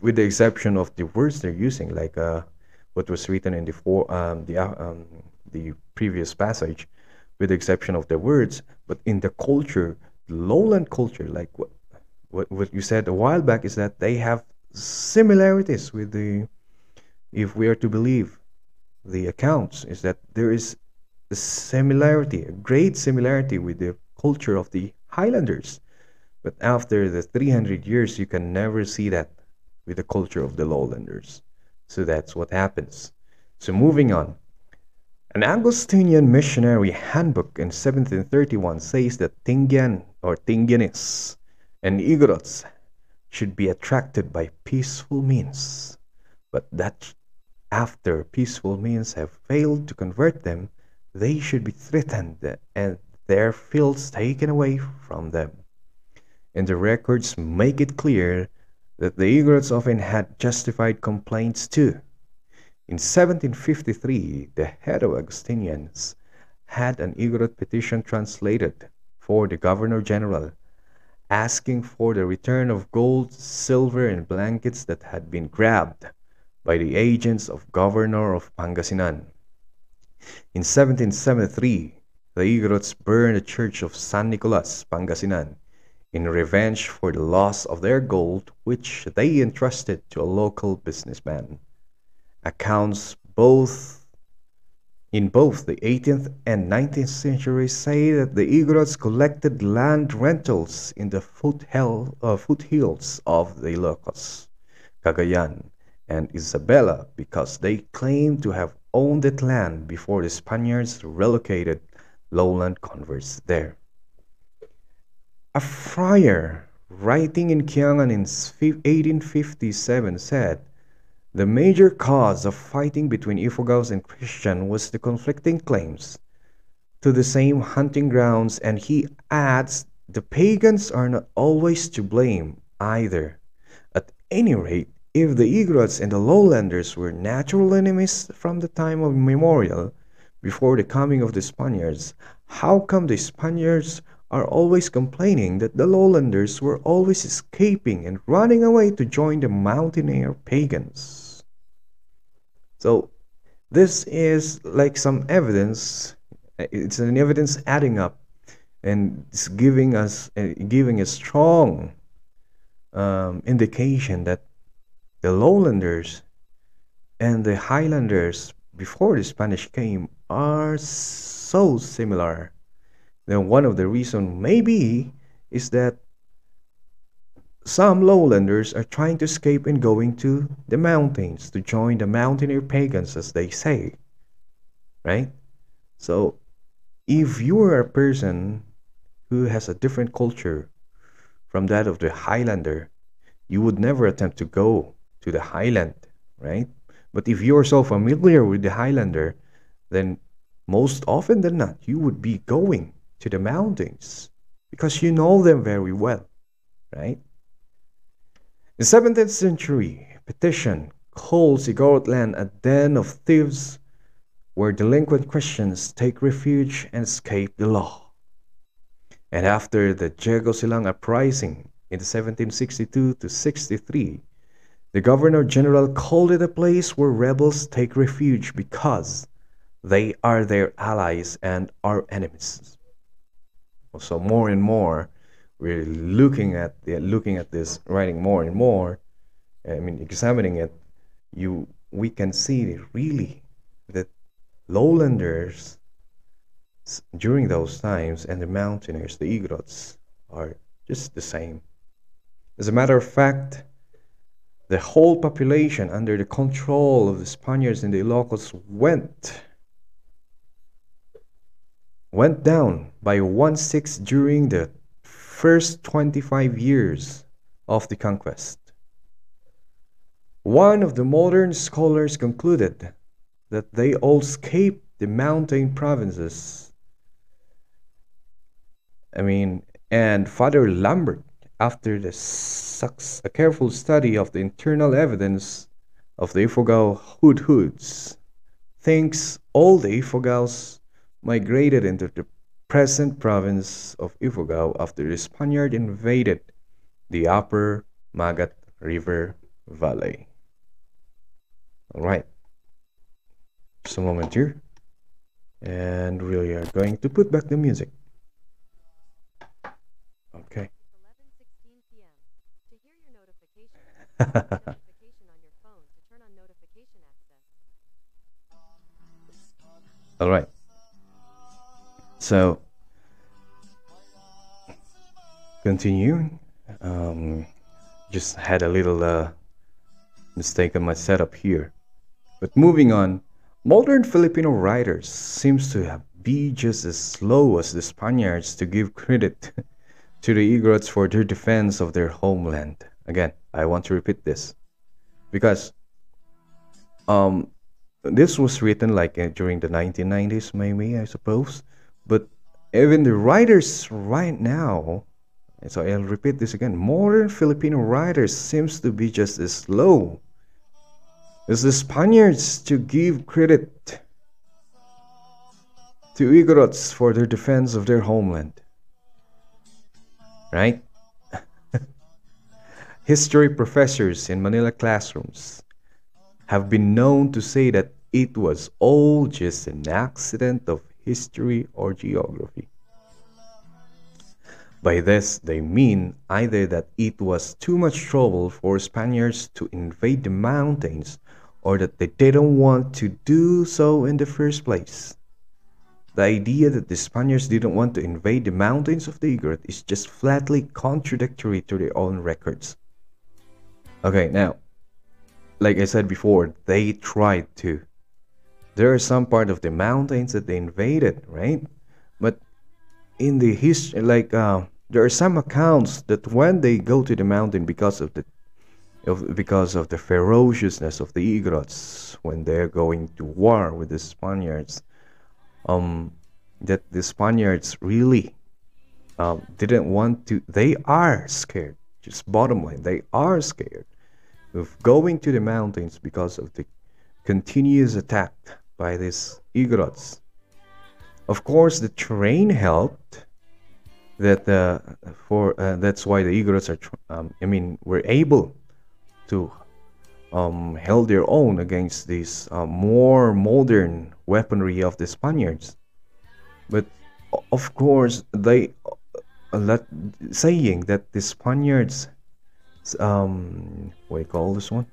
with the exception of the words they're using like uh, what was written in the um, the uh, um, the previous passage with the exception of the words. But in the culture the lowland culture like what, what what you said a while back is that they have similarities with the if we are to believe the accounts, is that there is a similarity, a great similarity with the culture of the Highlanders. But after the 300 years, you can never see that with the culture of the lowlanders. So that's what happens. So moving on. An Augustinian missionary handbook in 1731 says that Tinguian or Tingyanis and Igorots should be attracted by peaceful means, but that after peaceful means have failed to convert them, they should be threatened and their fields taken away from them. And the records make it clear that the Igorots often had justified complaints too. In 1753, the head of Augustinians had an Igorot petition translated for the Governor General, asking for the return of gold, silver, and blankets that had been grabbed by the agents of Governor of Pangasinan. In 1773, the Igorots burned the church of San Nicolas, Pangasinan, in revenge for the loss of their gold which they entrusted to a local businessman. Accounts both in both the 18th and 19th centuries say that the Igorots collected land rentals in the foothills, uh, foothills of the Ilocos, Cagayan, and Isabela because they claimed to have owned that land before the Spaniards relocated lowland converts there. A friar writing in Kiangan in 1857 said, The major cause of fighting between Ifugaos and Christian was the conflicting claims to the same hunting grounds, and he adds, the pagans are not always to blame either. At any rate, if the Igorots and the lowlanders were natural enemies from the time of memorial, before the coming of the Spaniards, how come the Spaniards are always complaining that the lowlanders were always escaping and running away to join the mountaineer pagans. So, this is like some evidence, it's an evidence adding up and it's giving us uh, giving a strong um, indication that the lowlanders and the highlanders before the spanish came are so similar. Then one of the reasons maybe is that some lowlanders are trying to escape and going to the mountains to join the mountaineer pagans, as they say. Right? So, if you are a person who has a different culture from that of the Highlander, you would never attempt to go to the Highland, right? But if you're so familiar with the Highlander, then most often than not, you would be going to the mountains because you know them very well, right? The 17th century petition calls Igorot a den of thieves where delinquent Christians take refuge and escape the law. And after the Diego Silang uprising in 1762 to 63, the Governor General called it a place where rebels take refuge because they are their allies and our enemies. So more and more, we're looking at the, looking at this writing more and more. I mean, examining it, you we can see really that lowlanders during those times and the mountaineers, the Igorots, are just the same. As a matter of fact, the whole population under the control of the Spaniards and the locals went went down by one sixth during the first 25 years of the conquest. One of the modern scholars concluded that they all escaped the mountain provinces. I mean, and Father Lambert, after the a careful study of the internal evidence of the Ifugao Hudhuds, thinks all the Ifugaos migrated into the present province of Ifugao after the Spaniard invaded the upper Magat River Valley. Alright, just a moment here, and we are going to put back the music. Okay. All right. So continue. Um, just had a little uh, mistake on my setup here. But moving on, modern Filipino writers seems to have be just as slow as the Spaniards to give credit to the Igorots for their defense of their homeland. Again, I want to repeat this because um, this was written like uh, during the 1990s, maybe I suppose. But even the writers right now, so I'll repeat this again: modern Filipino writers seems to be just as slow as the Spaniards to give credit to Igorots for their defense of their homeland. Right? History professors in Manila classrooms have been known to say that it was all just an accident of history or geography. By this, they mean either that it was too much trouble for Spaniards to invade the mountains or that they didn't want to do so in the first place. The idea that the Spaniards didn't want to invade the mountains of the Igorot is just flatly contradictory to their own records. Okay, now, like I said before, they tried to. There are some part of the mountains that they invaded, right? But in the history, like uh, there are some accounts that when they go to the mountain because of the of, because of the ferociousness of the Igorots when they're going to war with the Spaniards, um, that the Spaniards really um, didn't want to. They are scared. Just bottom line, they are scared of going to the mountains because of the continuous attack by these Igorots. Of course, the terrain helped. That uh, for uh, that's why the Igorots are. Um, I mean, were able to um, held their own against this uh, more modern weaponry of the Spaniards. But of course, they uh, saying that the Spaniards um what do you call this one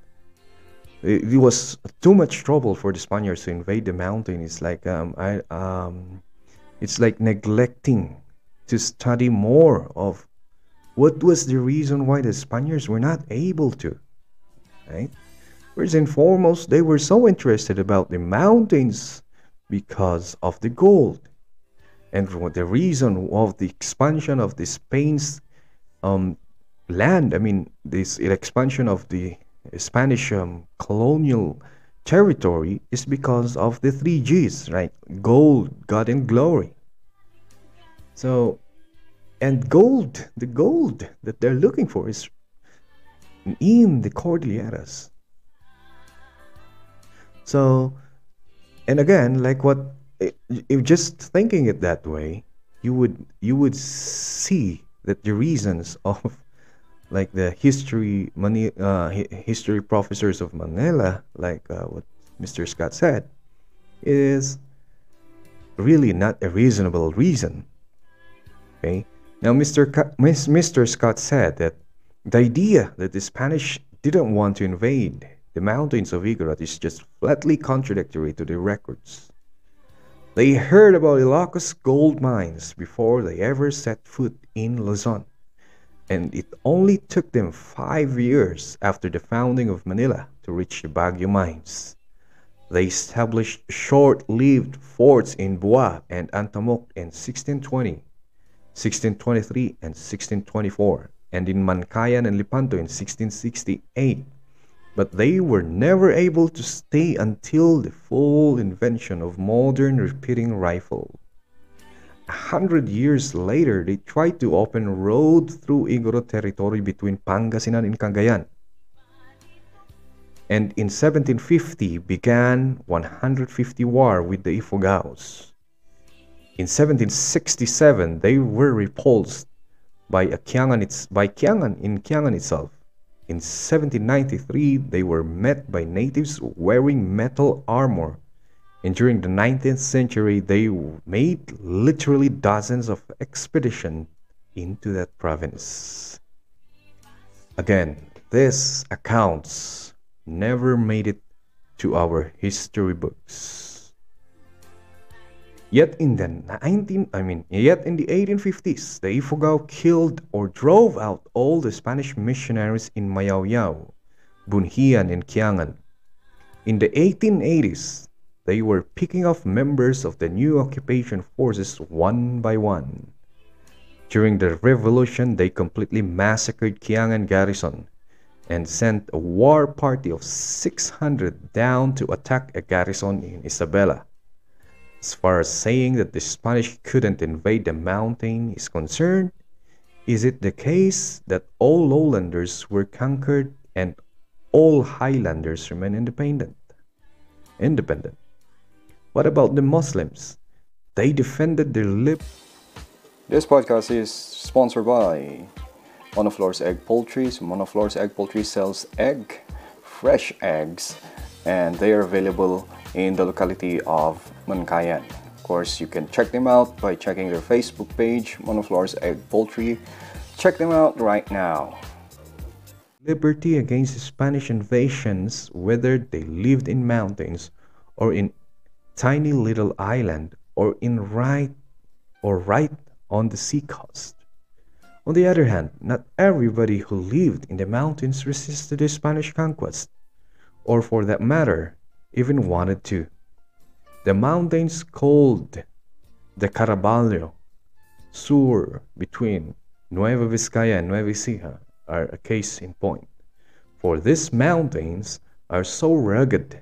it, it, was too much trouble for the spaniards to invade the mountain. It's like um i um it's like neglecting to study more of what was the reason why the spaniards were not able to right? First and foremost they were so interested about the mountains because of the gold and for the reason of the expansion of the spain's um, land, I mean, this expansion of the Spanish um, colonial territory is because of the three G's, right? Gold, God, and glory. So, and gold, the gold that they're looking for is in the Cordilleras. So, and again, like what, if just thinking it that way, you would you would see that the reasons of like the history uh, history professors of Manila, like uh, what Mr. Scott said, is really not a reasonable reason. Okay. Now, Mr. Ka- Mr. Scott said that the idea that the Spanish didn't want to invade the mountains of Igorot is just flatly contradictory to the records. They heard about Ilocos gold mines before they ever set foot in Luzon and it only took them five years after the founding of Manila to reach the Baguio mines. They established short-lived forts in Buea and Antamok in 1620, 1623, and 1624, and in Mankayan and Lepanto in 1668. But they were never able to stay until the full invention of modern repeating rifle. Hundred years later, they tried to open road through Igorot territory between Pangasinan and Cagayan. And in 1750 began 150 war with the Ifugaos. In 1767, they were repulsed by, Kiangan, by Kiangan in Kiangan itself. In 1793, they were met by natives wearing metal armor and during the 19th century, they made literally dozens of expeditions into that province. Again, these accounts never made it to our history books. Yet in the 19 I mean yet in the 1850s the Ifugao killed or drove out all the Spanish missionaries in Mayaoyao, Bunhian and Kiangan. In the 1880s they were picking off members of the new occupation forces one by one. During the revolution they completely massacred Kiangan garrison and sent a war party of 600 down to attack a garrison in Isabela. As far as saying that the Spanish couldn't invade the mountain is concerned, is it the case that all lowlanders were conquered and all highlanders remain independent? Independent. What about the Muslims? They defended their lip. This podcast is sponsored by Monaphlore's Egg Poultry. So Monaphlore's Egg Poultry sells egg, fresh eggs, and they are available in the locality of Mankayan. Of course, you can check them out by checking their Facebook page, Monaphlore's Egg Poultry. Check them out right now. Liberty against Spanish invasions, whether they lived in mountains or in tiny little island or in right or right on the sea coast. On the other hand, not everybody who lived in the mountains resisted the Spanish conquest, or for that matter, even wanted to. The mountains called the Caraballo Sur between Nueva Vizcaya and Nueva Ecija are a case in point, for these mountains are so rugged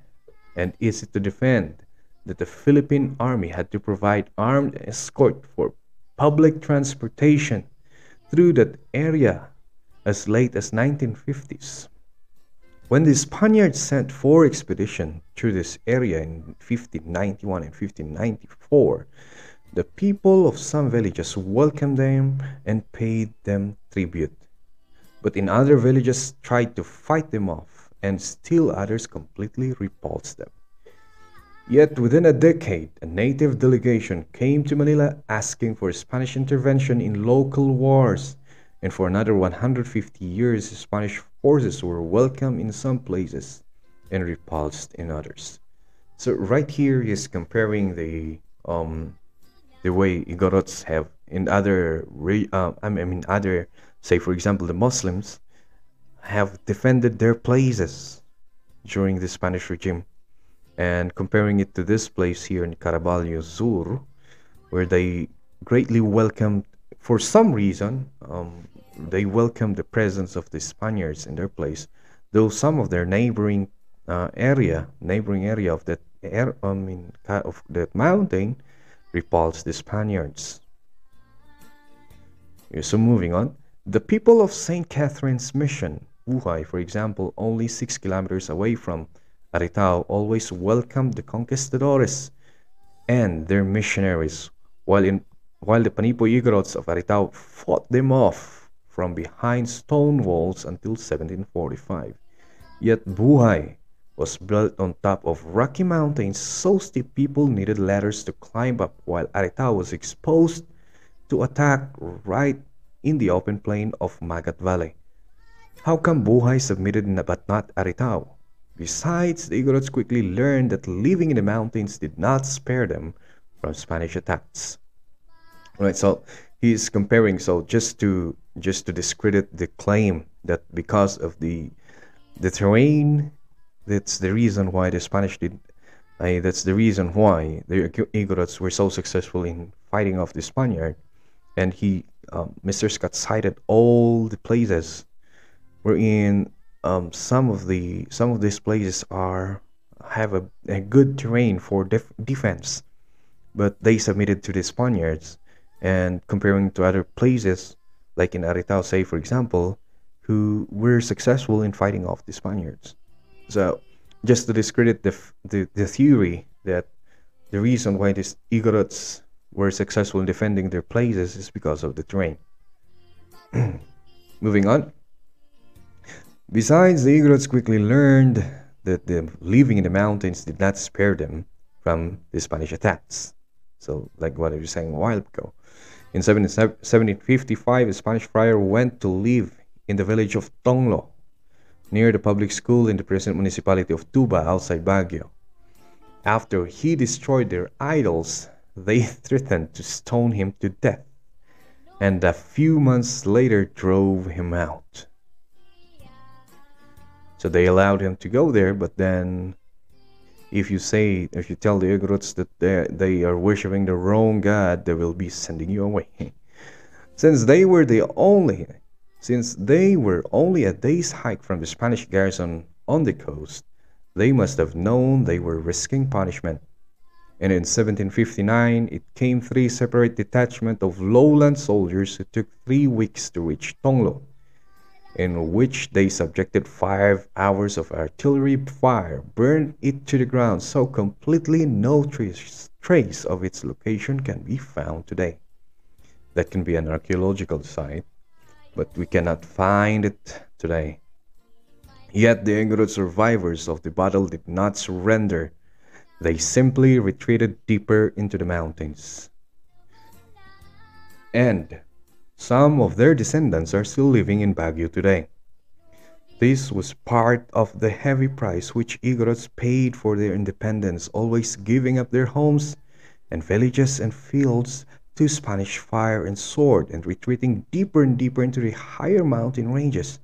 and easy to defend that the Philippine Army had to provide armed escort for public transportation through that area as late as 1950s. When the Spaniards sent four expeditions through this area in 1591 and 1594, the people of some villages welcomed them and paid them tribute. But in other villages tried to fight them off, and still others completely repulsed them. Yet within a decade, a native delegation came to Manila asking for Spanish intervention in local wars and for another 150 years Spanish forces were welcome in some places and repulsed in others. So right here is comparing the um the way Igorots have in other uh, I mean other say for example the Muslims have defended their places during the Spanish regime and comparing it to this place here in Caraballo Sur where they greatly welcomed for some reason um, they welcomed the presence of the Spaniards in their place, though some of their neighboring uh, area, neighboring area of that air, I mean, of that mountain, repulsed the Spaniards. So moving on, the people of Saint Catherine's Mission, Buhay, for example, only six kilometers away from Aritao, always welcomed the conquistadores and their missionaries, while in while the Panipo Igorots of Aritao fought them off from behind stone walls until 1745. Yet Buhay was built on top of rocky mountains so steep people needed ladders to climb up while Aritao was exposed to attack right in the open plain of Magat Valley. How come Buhay submitted but not Aritao? Besides, the Igorots quickly learned that living in the mountains did not spare them from Spanish attacks. Right, so he's comparing so just to just to discredit the claim that because of the the terrain that's the reason why the spanish did uh, that's the reason why the igorots were so successful in fighting off the spaniard and he um, mr scott cited all the places wherein um, some of the some of these places are have a, a good terrain for def- defense but they submitted to the spaniards and comparing to other places like in Aritao, say for example, who were successful in fighting off the Spaniards. So, just to discredit the the, the theory that the reason why these Igorots were successful in defending their places is because of the terrain. Moving on. Besides, the Igorots quickly learned that the living in the mountains did not spare them from the Spanish attacks. So, like what I was saying a while ago, in 1755, a Spanish friar went to live in the village of Tonglo, near the public school in the present municipality of Tuba outside Baguio. After he destroyed their idols, they threatened to stone him to death, and a few months later drove him out. So they allowed him to go there, but then if you say, if you tell the Igorots that they, they are worshipping the wrong god, they will be sending you away. since they were the only, since they were only a day's hike from the Spanish garrison on the coast, they must have known they were risking punishment. And in 1759, it came three separate detachments of lowland soldiers who took three weeks to reach Tonglo in which they subjected five hours of artillery fire, burned it to the ground so completely no trace, trace of its location can be found today. That can be an archaeological site, but we cannot find it today. Yet the Igorot survivors of the battle did not surrender. They simply retreated deeper into the mountains. And some of their descendants are still living in Baguio today. This was part of the heavy price which Igorots paid for their independence, always giving up their homes and villages and fields to Spanish fire and sword and retreating deeper and deeper into the higher mountain ranges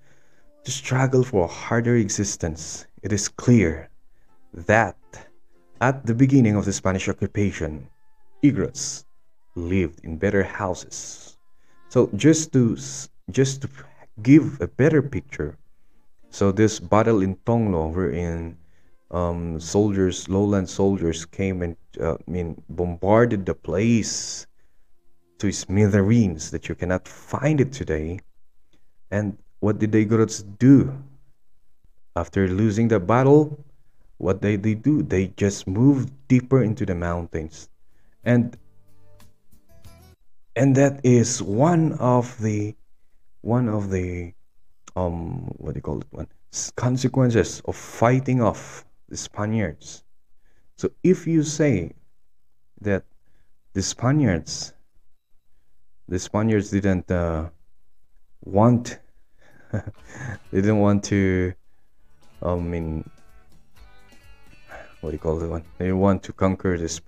to struggle for a harder existence. It is clear that at the beginning of the Spanish occupation, Igorots lived in better houses so just to just to give a better picture, so this battle in Tonglo, wherein um, soldiers, lowland soldiers, came and uh, I mean bombarded the place to smithereens that you cannot find it today. And what did the Igorots do? After losing the battle, what they, they do? They just moved deeper into the mountains. And and that is one of the one of the um what do you call it one consequences of fighting off the Spaniards. So if you say that the Spaniards the Spaniards didn't uh, want they didn't want to I mean what do you call it one they want to conquer this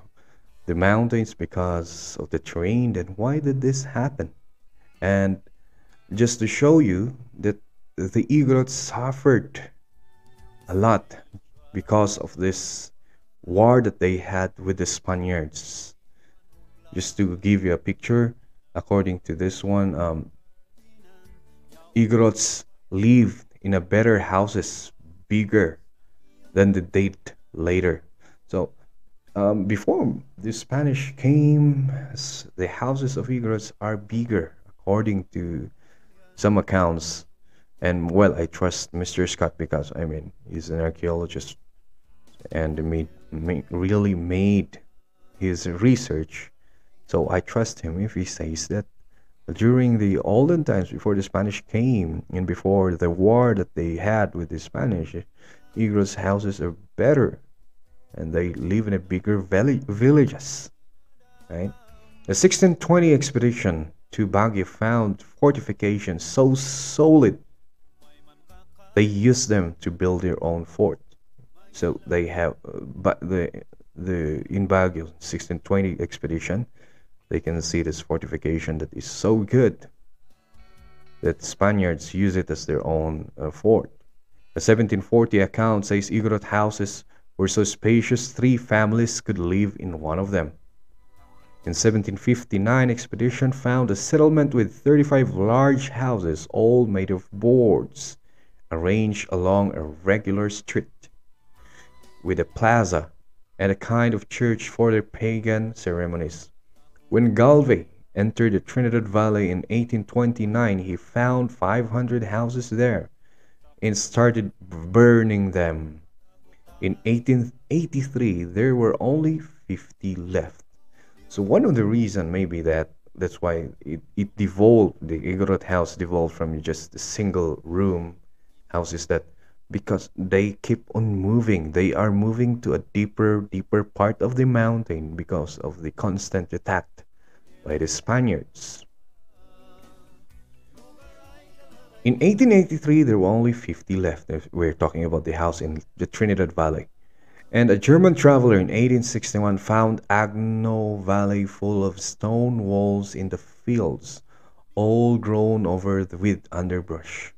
the mountains because of the terrain, then why did this happen? And just to show you that the Igorots suffered a lot because of this war that they had with the Spaniards. Just to give you a picture, according to this one, um, Igorots lived in a better houses, bigger than the date later. Um, before the Spanish came, the houses of Igorots are bigger, according to some accounts. And well, I trust Mr. Scott because I mean he's an archaeologist and made, made really made his research. So I trust him if he says that during the olden times before the Spanish came and before the war that they had with the Spanish, Igorot's houses are better and they live in a bigger valley, villages. Right? The 1620 expedition to Baguio found fortifications so solid they used them to build their own fort. So they have, uh, but the the in Baguio 1620 expedition, they can see this fortification that is so good that Spaniards use it as their own uh, fort. The 1740 account says Igorot houses were so spacious three families could live in one of them. In 1759, expedition found a settlement with 35 large houses, all made of boards, arranged along a regular street, with a plaza and a kind of church for their pagan ceremonies. When Galvey entered the Trinidad Valley in 1829, he found 500 houses there and started burning them. In 1883, there were only 50 left. So one of the reason maybe that that's why it, it devolved, the Igorot house devolved from just a single room house is that because they keep on moving. They are moving to a deeper, deeper part of the mountain because of the constant attack by the Spaniards. In 1883, there were only 50 left. We're talking about the house in the Trinidad Valley. And a German traveler in 1861 found Agno Valley full of stone walls in the fields, all grown over with underbrush.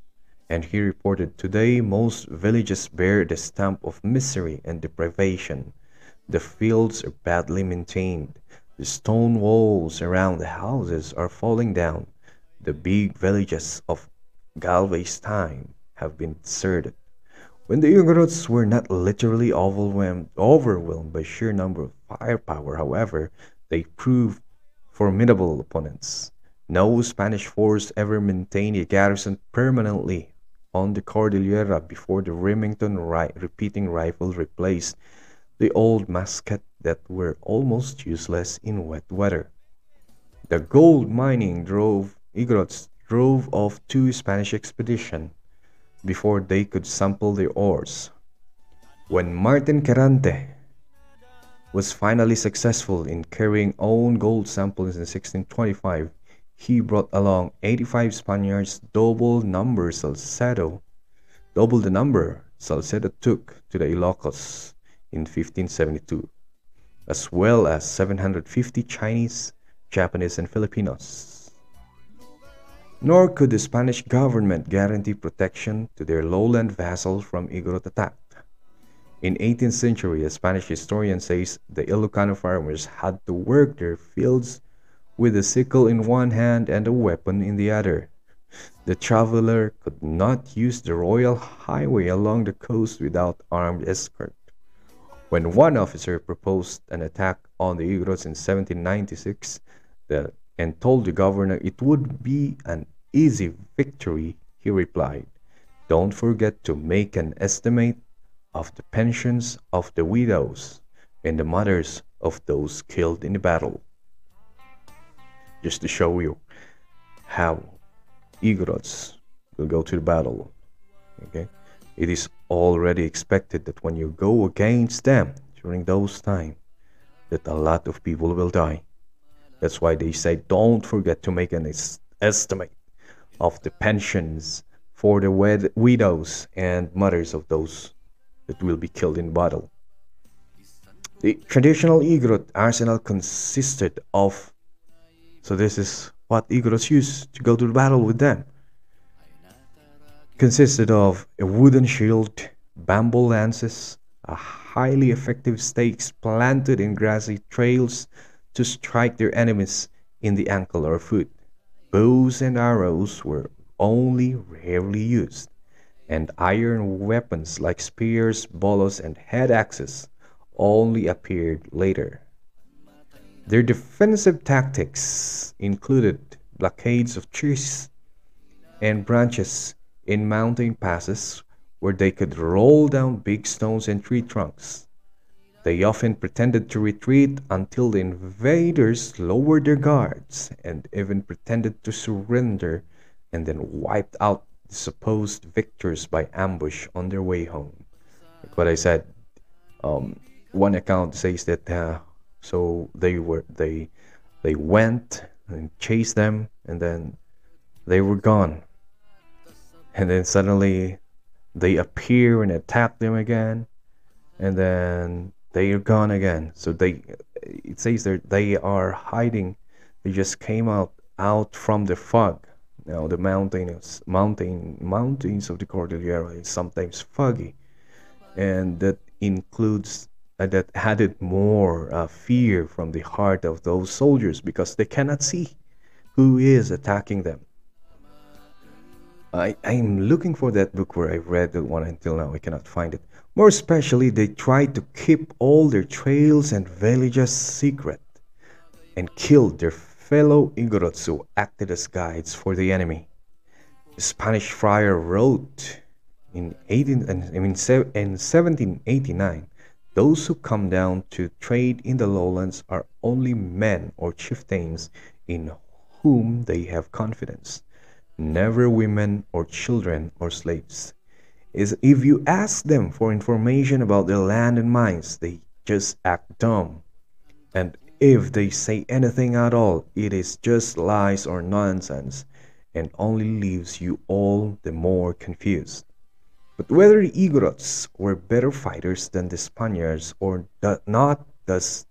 And he reported, Today most villages bear the stamp of misery and deprivation. The fields are badly maintained. The stone walls around the houses are falling down. The big villages of Galvey's time have been deserted. When the Igorots were not literally overwhelmed, overwhelmed by sheer number of firepower, however, they proved formidable opponents. No Spanish force ever maintained a garrison permanently on the Cordillera before the Remington ri- repeating rifle replaced the old musket that were almost useless in wet weather. The gold mining drove Igorots drove off two Spanish expeditions before they could sample the ores. When Martin Quirante was finally successful in carrying own gold samples in 1625, he brought along 85 Spaniards, double number Salcedo, double the number Salcedo took to the Ilocos in 1572 as well as 750 Chinese, Japanese, and Filipinos. Nor could the Spanish government guarantee protection to their lowland vassals from Igorot attack. In 18th century, a Spanish historian says the Ilocano farmers had to work their fields with a sickle in one hand and a weapon in the other. The traveler could not use the royal highway along the coast without armed escort. When one officer proposed an attack on the Igorots in 1796 the, and told the governor it would be an easy victory, he replied, Don't forget to make an estimate of the pensions of the widows and the mothers of those killed in the battle. Just to show you how Igorots will go to the battle. Okay? It is already expected that when you go against them during those times, that a lot of people will die. That's why they say don't forget to make an es- estimate of the pensions for the wed- widows and mothers of those that will be killed in battle. The traditional Igorot arsenal consisted of, so this is what Igorots used to go to battle with them consisted of a wooden shield, bamboo lances, a highly effective stakes planted in grassy trails to strike their enemies in the ankle or foot. Bows and arrows were only rarely used, and iron weapons like spears, bolos, and head axes only appeared later. Their defensive tactics included blockades of trees and branches in mountain passes where they could roll down big stones and tree trunks. They often pretended to retreat until the invaders lowered their guards and even pretended to surrender and then wiped out the supposed victors by ambush on their way home. Like what I said, um, one account says that uh, so they were they they went and chased them and then they were gone and then suddenly they appear and attack them again and then they are gone again. So they it says that they are hiding. They just came out out from the fog. Now the mountains mountain mountains of the cordillera is sometimes foggy. And that includes uh, that added more uh, fear from the heart of those soldiers because they cannot see who is attacking them. I, I'm looking for that book where I read the one until now. I cannot find it. More especially, they tried to keep all their trails and villages secret and killed their fellow Igorots who acted as guides for the enemy. The Spanish friar wrote in 18, I mean, in 1789 those who come down to trade in the lowlands are only men or chieftains in whom they have confidence never women or children or slaves. Is if you ask them for information about their land and mines, they just act dumb. And if they say anything at all, it is just lies or nonsense and only leaves you all the more confused. But whether the Igorots were better fighters than the Spaniards or not does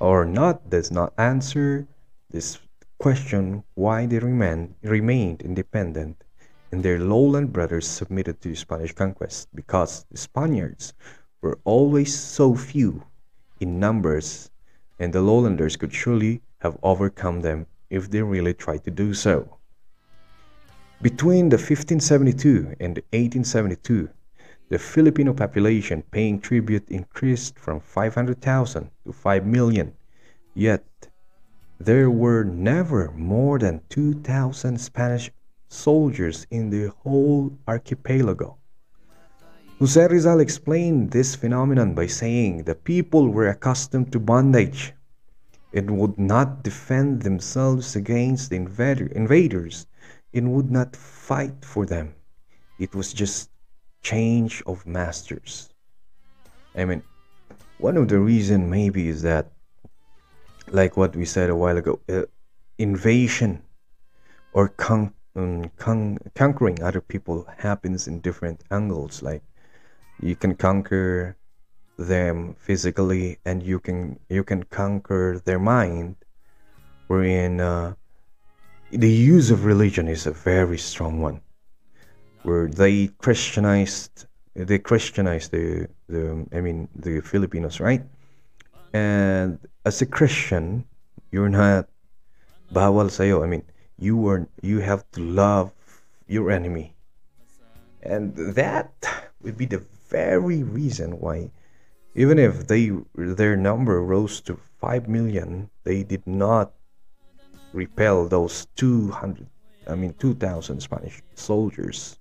or not does not answer this question why they remain, remained independent and their lowland brothers submitted to the Spanish conquest because the Spaniards were always so few in numbers and the lowlanders could surely have overcome them if they really tried to do so. Between the 1572 and the 1872, the Filipino population paying tribute increased from 500,000 to 5 million, yet there were never more than 2,000 Spanish soldiers in the whole archipelago. Jose Rizal explained this phenomenon by saying the people were accustomed to bondage and would not defend themselves against the invaders and would not fight for them. It was just change of masters. I mean, one of the reason maybe is that, like what we said a while ago, uh, invasion or con- um, con- conquering other people happens in different angles. Like you can conquer them physically, and you can you can conquer their mind, wherein uh, the use of religion is a very strong one, where they Christianized they Christianized the the I mean the Filipinos, right? And as a Christian, you're not bawal sa'yo. I mean, you are you have to love your enemy, and that would be the very reason why, even if they their number rose to five million, they did not repel those 200 i mean 2000 spanish soldiers.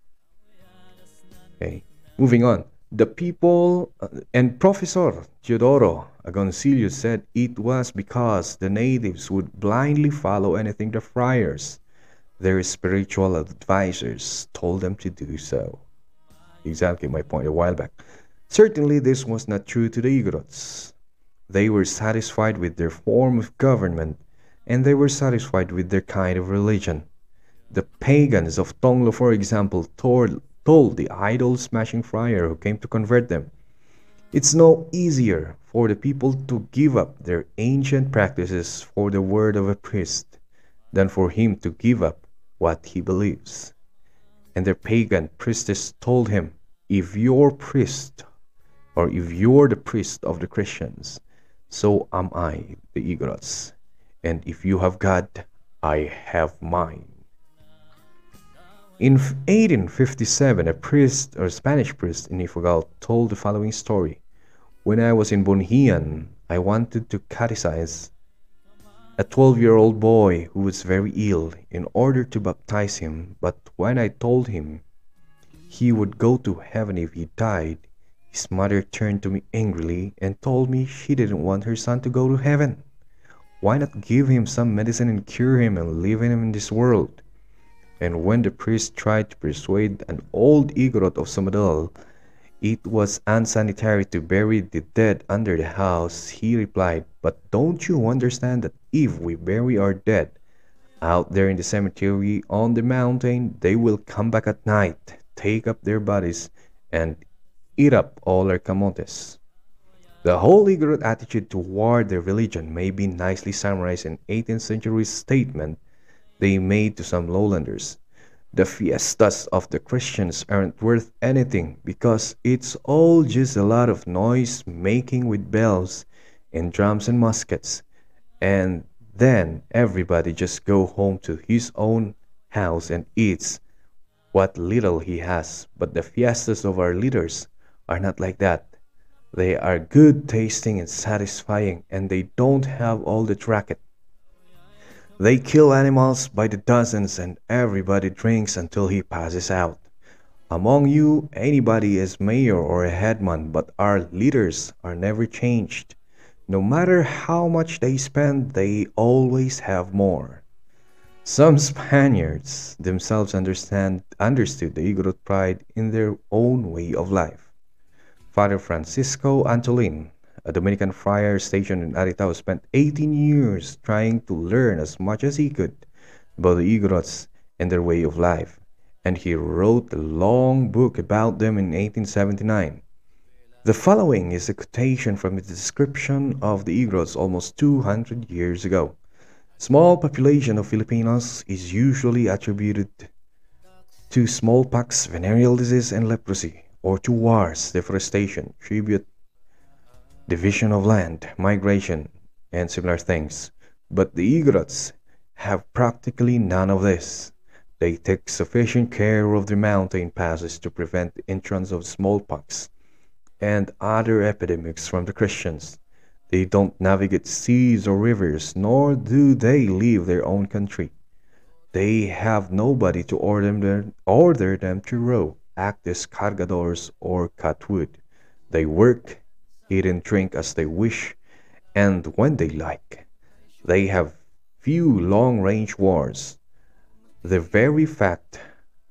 Okay moving on the people uh, and professor teodoro agoncillo said it was because the natives would blindly follow anything the friars their spiritual advisors told them to do so. Exactly my point a while back. Certainly this was not true to the igorots they were satisfied with their form of government and they were satisfied with their kind of religion. The pagans of Tonglo, for example, told, told the idol smashing friar who came to convert them, It's no easier for the people to give up their ancient practices for the word of a priest than for him to give up what he believes. And their pagan priestess told him, If you're priest, or if you're the priest of the Christians, so am I, the Igorots and if you have God, I have mine. In 1857, a priest or Spanish priest in Ifugao told the following story. When I was in Bonhian, I wanted to catechize a 12 year old boy who was very ill in order to baptize him, but when I told him he would go to heaven if he died, his mother turned to me angrily and told me she didn't want her son to go to heaven. Why not give him some medicine and cure him and leave him in this world? And when the priest tried to persuade an old Igorot of Somadal it was unsanitary to bury the dead under the house, he replied, But don't you understand that if we bury our dead out there in the cemetery on the mountain, they will come back at night, take up their bodies, and eat up all our camotes? The whole Igorot attitude toward their religion may be nicely summarized in 18th century statement they made to some lowlanders. The fiestas of the Christians aren't worth anything because it's all just a lot of noise making with bells and drums and muskets. And then everybody just go home to his own house and eats what little he has. But the fiestas of our leaders are not like that. They are good tasting and satisfying, and they don't have all the racket. They kill animals by the dozens, and everybody drinks until he passes out. Among you, anybody is mayor or a headman, but our leaders are never changed. No matter how much they spend, they always have more. Some Spaniards themselves understand understood the Igorot pride in their own way of life. Father Francisco Antolin, a Dominican friar stationed in Aritao, spent 18 years trying to learn as much as he could about the Igorots and their way of life. and he wrote a long book about them in 1879. The following is a quotation from a description of the Igorots almost 200 years ago. Small population of Filipinos is usually attributed to smallpox, venereal disease, and leprosy, or to wars, deforestation, tribute, division of land, migration, and similar things. But the Igorots have practically none of this. They take sufficient care of the mountain passes to prevent the entrance of smallpox and other epidemics from the Christians. They don't navigate seas or rivers, nor do they leave their own country. They have nobody to order them, order them to row, act as cargadores, or cut wood. They work, eat and drink as they wish, and when they like. They have few long-range wars. The very fact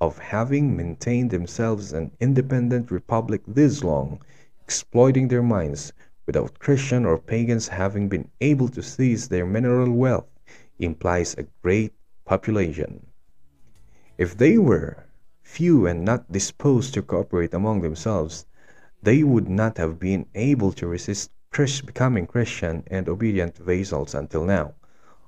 of having maintained themselves an independent republic this long, exploiting their mines, without Christian or pagans having been able to seize their mineral wealth, implies a great population. If they were few and not disposed to cooperate among themselves, they would not have been able to resist becoming Christian and obedient vassals until now.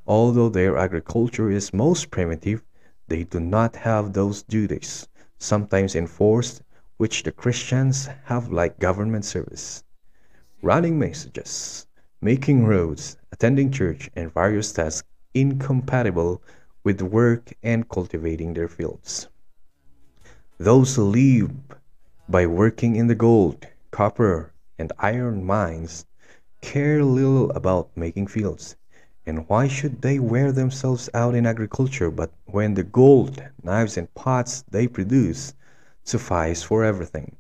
Although their agriculture is most primitive, they do not have those duties, sometimes enforced, which the Christians have like government service. Running messages, making roads, attending church, and various tasks incompatible with work and cultivating their fields. Those who live by working in the gold, copper, and iron mines care little about making fields. And why should they wear themselves out in agriculture but when the gold, knives, and pots they produce suffice for everything?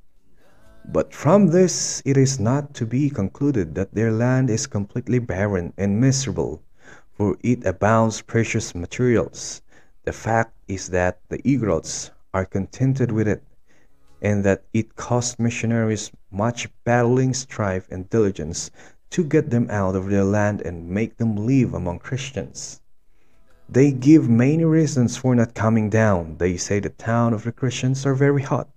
But from this it is not to be concluded that their land is completely barren and miserable, for it abounds precious materials. The fact is that the Igorots are contented with it, and that it cost missionaries much battling, strife, and diligence to get them out of their land and make them live among Christians. They give many reasons for not coming down. They say the town of the Christians are very hot,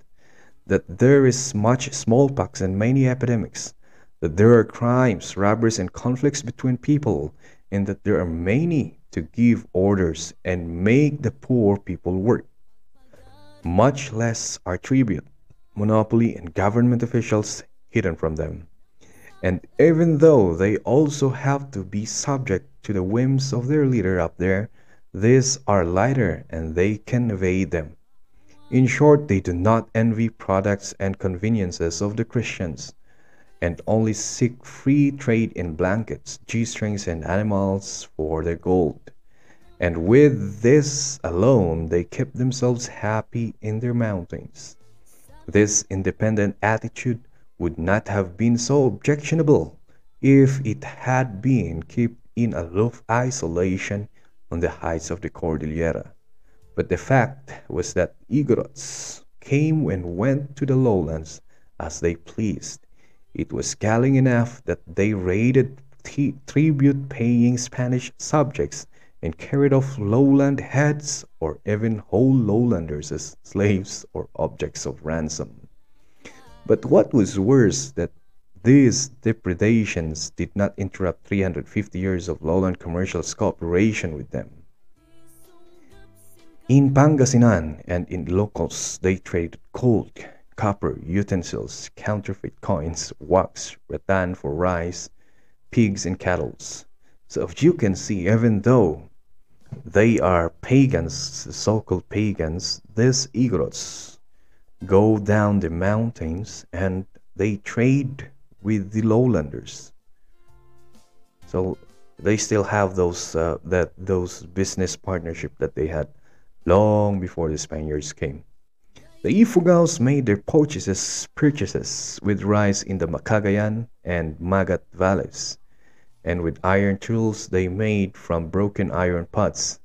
that there is much smallpox and many epidemics, that there are crimes, robberies, and conflicts between people, and that there are many to give orders and make the poor people work. Much less are tribute, monopoly, and government officials hidden from them. And even though they also have to be subject to the whims of their leader up there, these are lighter and they can evade them. In short, they do not envy products and conveniences of the Christians, and only seek free trade in blankets, G-strings, and animals for their gold. And with this alone they keep themselves happy in their mountains. This independent attitude would not have been so objectionable if it had been kept in aloof isolation on the heights of the Cordillera. But the fact was that Igorots came and went to the lowlands as they pleased. It was galling enough that they raided tribute paying Spanish subjects and carried off lowland heads or even whole lowlanders as slaves or objects of ransom. But what was worse that these depredations did not interrupt 350 years of lowland commercial cooperation with them. In Pangasinan and in Ilocos, they traded gold, copper, utensils, counterfeit coins, wax, rattan for rice, pigs, and cattle. So as you can see, even though they are pagans, so-called pagans, these Igorots go down the mountains and they trade with the lowlanders. So they still have those uh, that those business partnership that they had long before the Spaniards came. The Ifugaos made their purchases purchases with rice in the Macagayan and Magat valleys, and with iron tools they made from broken iron pots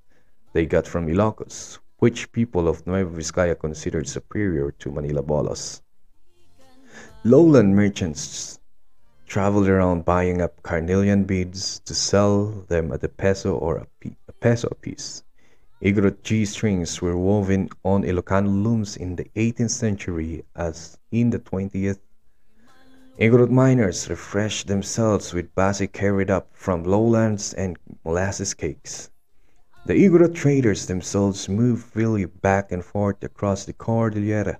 they got from Ilocos, which people of Nueva Vizcaya considered superior to Manila bolos. Lowland merchants traveled around buying up carnelian beads to sell them at a peso or a, a peso apiece. Igorot G-strings were woven on Ilocano looms in the 18th century as in the 20th. Igorot miners refreshed themselves with basi carried up from lowlands and molasses cakes. The Igorot traders themselves moved freely back and forth across the Cordillera.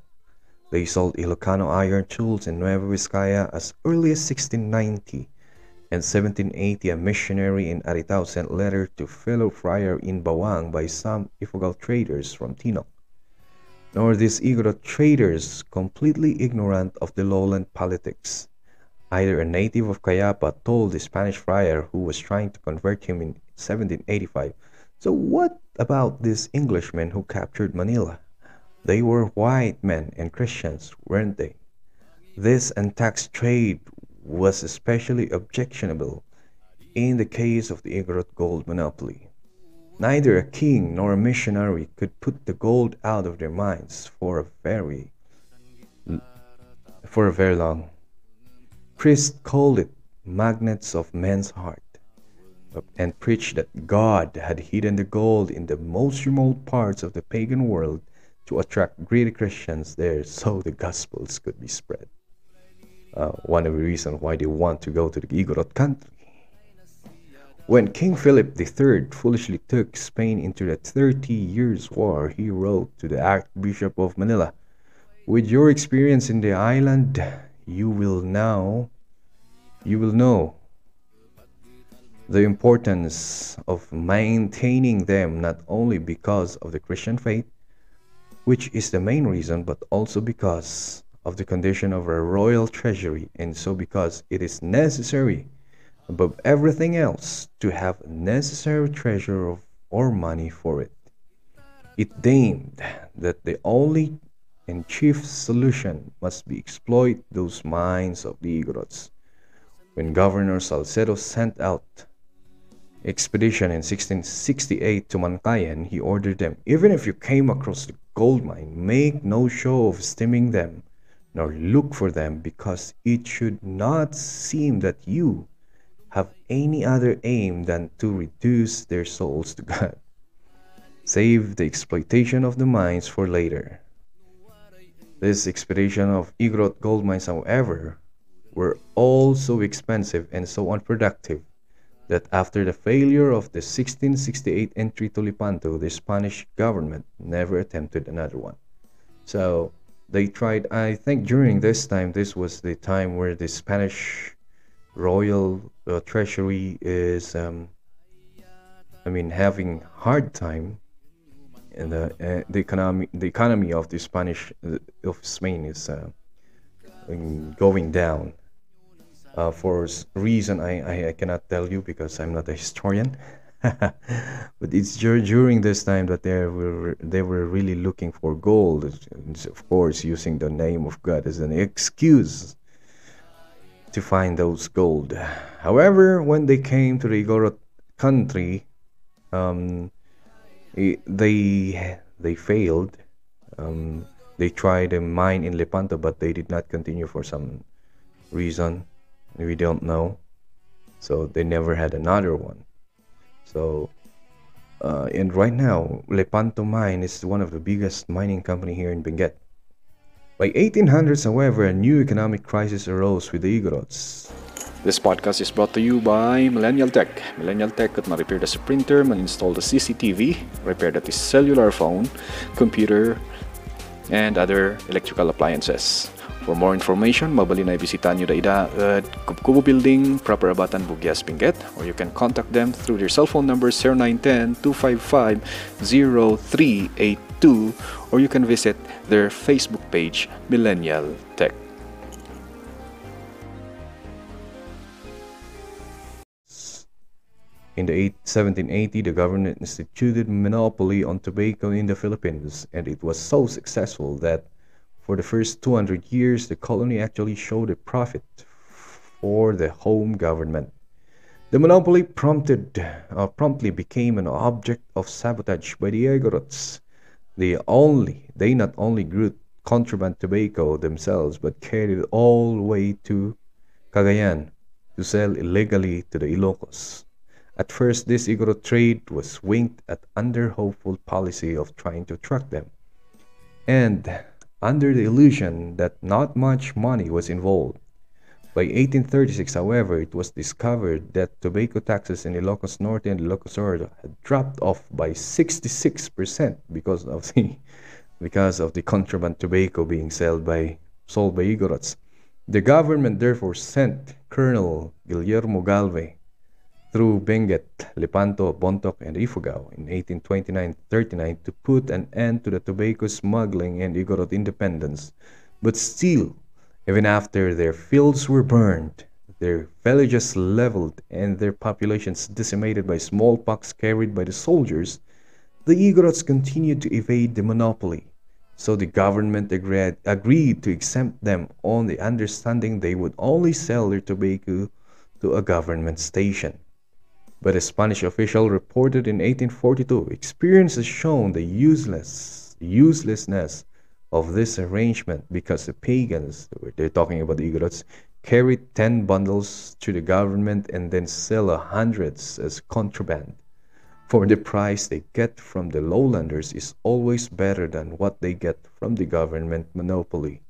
They sold Ilocano iron tools in Nueva Vizcaya as early as 1690 and 1780 a missionary in Aritao sent letter to fellow friar in Bauang by some Ifugao traders from Tinok. Nor these Igorot traders completely ignorant of the lowland politics. Either a native of Cayapa told the Spanish friar who was trying to convert him in 1785, so what about these Englishmen who captured Manila? They were white men and Christians, weren't they? This untaxed trade was especially objectionable in the case of the Igorot gold monopoly. Neither a king nor a missionary could put the gold out of their minds for a very for a very long. Priests called it magnets of men's heart and preached that God had hidden the gold in the most remote parts of the pagan world to attract greedy Christians there so the gospels could be spread uh, one of the reasons why they want to go to the Igorot country. When King Philip III foolishly took Spain into the Thirty Years' War, he wrote to the Archbishop of Manila, With your experience in the island, you will now, you will know the importance of maintaining them not only because of the Christian faith, which is the main reason, but also because of the condition of our royal treasury, and so because it is necessary above everything else to have necessary treasure of or money for it. It deemed that the only and chief solution must be exploit those mines of the Igorots. When Governor Salcedo sent out expedition in 1668 to Mankayan, he ordered them, even if you came across the gold mine, make no show of stemming them nor look for them, because it should not seem that you have any other aim than to reduce their souls to God. Save the exploitation of the mines for later. This expedition of Igorot gold mines, however, were all so expensive and so unproductive that after the failure of the 1668 entry to Lepanto, the Spanish government never attempted another one. So, they tried i think during this time this was the time where the spanish royal uh, treasury is um, i mean having hard time and the uh, the economy the economy of the spanish uh, of spain is uh, going down uh, for reason I, I, I cannot tell you because i'm not a historian but it's during this time that they were they were really looking for gold, of course, using the name of God as an excuse to find those gold. However, when they came to the Igorot country, um, they they failed. Um, they tried a mine in Lepanto, but they did not continue for some reason we don't know. So they never had another one. So, uh, and right now, Lepanto Mine is one of the biggest mining company here in Benguet. By 1800s, however, a new economic crisis arose with the Igorots. This podcast is brought to you by Millennial Tech. Millennial Tech could repair the printer, install the CCTV, repair the cellular phone, computer, and other electrical appliances. For more information, mabali na ibisita nyo ida uh, Kubo Building, Proper Abatan, Buguias, Benguet, or you can contact them through their cell phone number 0910-255-0382 or you can visit their Facebook page, Millennial Tech. In the 1780, the government instituted monopoly on tobacco in the Philippines, and it was so successful that for the first 200 years, the colony actually showed a profit for the home government. The monopoly prompted, uh, promptly became an object of sabotage by the Igorots. They only, they not only grew contraband tobacco themselves, but carried it all the way to Cagayan to sell illegally to the Ilocos. At first, this Igorot trade was winked at under hopeful policy of trying to track them, and under the illusion that not much money was involved. By 1836, however, it was discovered that tobacco taxes in Ilocos Norte and Ilocos Sur had dropped off by 66% because of the because of the contraband tobacco being sold by sold by Igorots. The government therefore sent Colonel Guillermo Galvez through Benguet, Lepanto, Bontoc, and Ifugao in 1829-39 to put an end to the tobacco smuggling and Igorot independence. But still, even after their fields were burned, their villages leveled, and their populations decimated by smallpox carried by the soldiers, the Igorots continued to evade the monopoly. So the government agreed, agreed to exempt them on the understanding they would only sell their tobacco to a government station. But a Spanish official reported in 1842 experience has shown the useless uselessness of this arrangement because the pagans, they're talking about the Igorots, carried 10 bundles to the government and then sell hundreds as contraband. For the price they get from the lowlanders is always better than what they get from the government monopoly.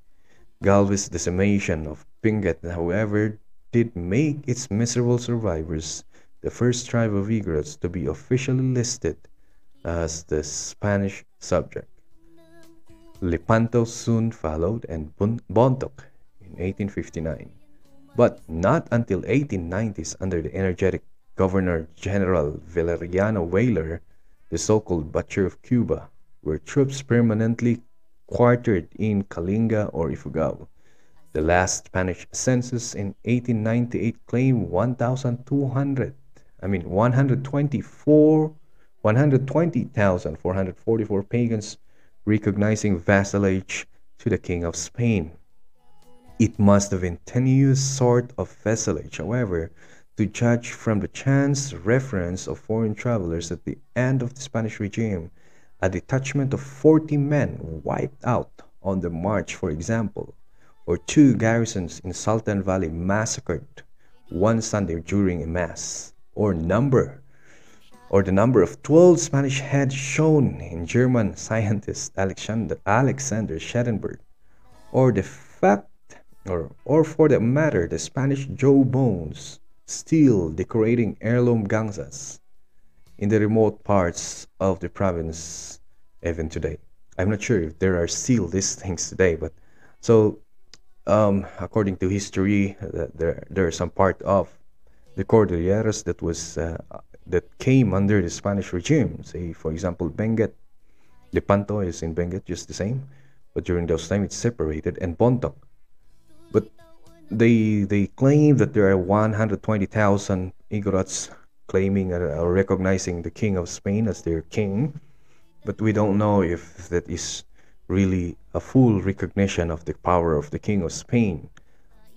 Galvey's decimation of Benguet, however, did make its miserable survivors the first tribe of Igorots to be officially listed as the Spanish subject. Lepanto soon followed and Bontoc in 1859, but not until 1890s under the energetic Governor General Valeriano Weyler, the so-called Butcher of Cuba, were troops permanently quartered in Kalinga or Ifugao. The last Spanish census in 1898 claimed 1,200 I mean 124 120,444 pagans recognizing vassalage to the king of Spain. It must have been tenuous sort of vassalage, however, to judge from the chance reference of foreign travelers at the end of the Spanish regime, a detachment of 40 men wiped out on the march, for example, or two garrisons in Saltan Valley massacred one Sunday during a mass or number or the number of 12 Spanish heads shown in German scientist Alexander, Alexander Schadenberg, or the fact, or, or for that matter, the Spanish jaw bones still decorating heirloom gangsas in the remote parts of the province even today. I'm not sure if there are still these things today, but so um, according to history, uh, there there are some part of the Cordilleras that was uh, that came under the Spanish regime. Say, for example, Benguet, Lepanto is in Benguet, just the same, but during those time it's separated, and Bontoc. But they they claim that there are 120,000 Igorots claiming or, or recognizing the King of Spain as their king, but we don't know if that is really a full recognition of the power of the King of Spain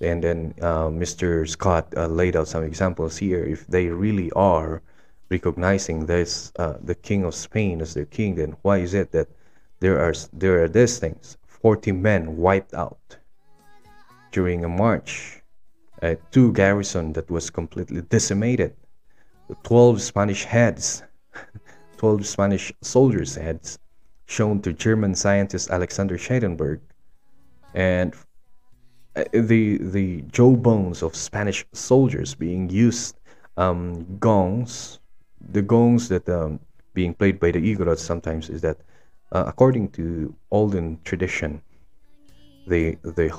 and then uh, Mr. Scott uh, laid out some examples here. If they really are recognizing this, uh, the King of Spain as their king, then why is it that there are there are these things? Forty men wiped out during a march, uh, two garrison that was completely decimated, twelve Spanish heads, twelve Spanish soldiers' heads shown to German scientist Alexander Schadenberg, and the the jawbones of Spanish soldiers being used um, gongs, the gongs that um, being played by the Igorots sometimes is that uh, according to olden tradition, the the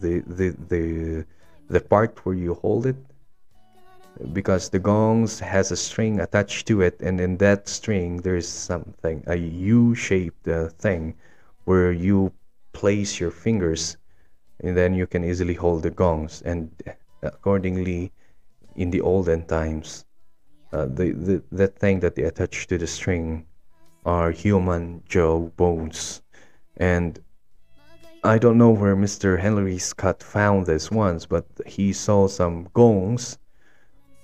the the the the part where you hold it because the gongs has a string attached to it and in that string there's something a u-shaped uh, thing where you place your fingers and then you can easily hold the gongs. And accordingly in the olden times uh, the, the thing that they attach to the string are human jaw bones. And I don't know where Mr. Henry Scott found this once but he saw some gongs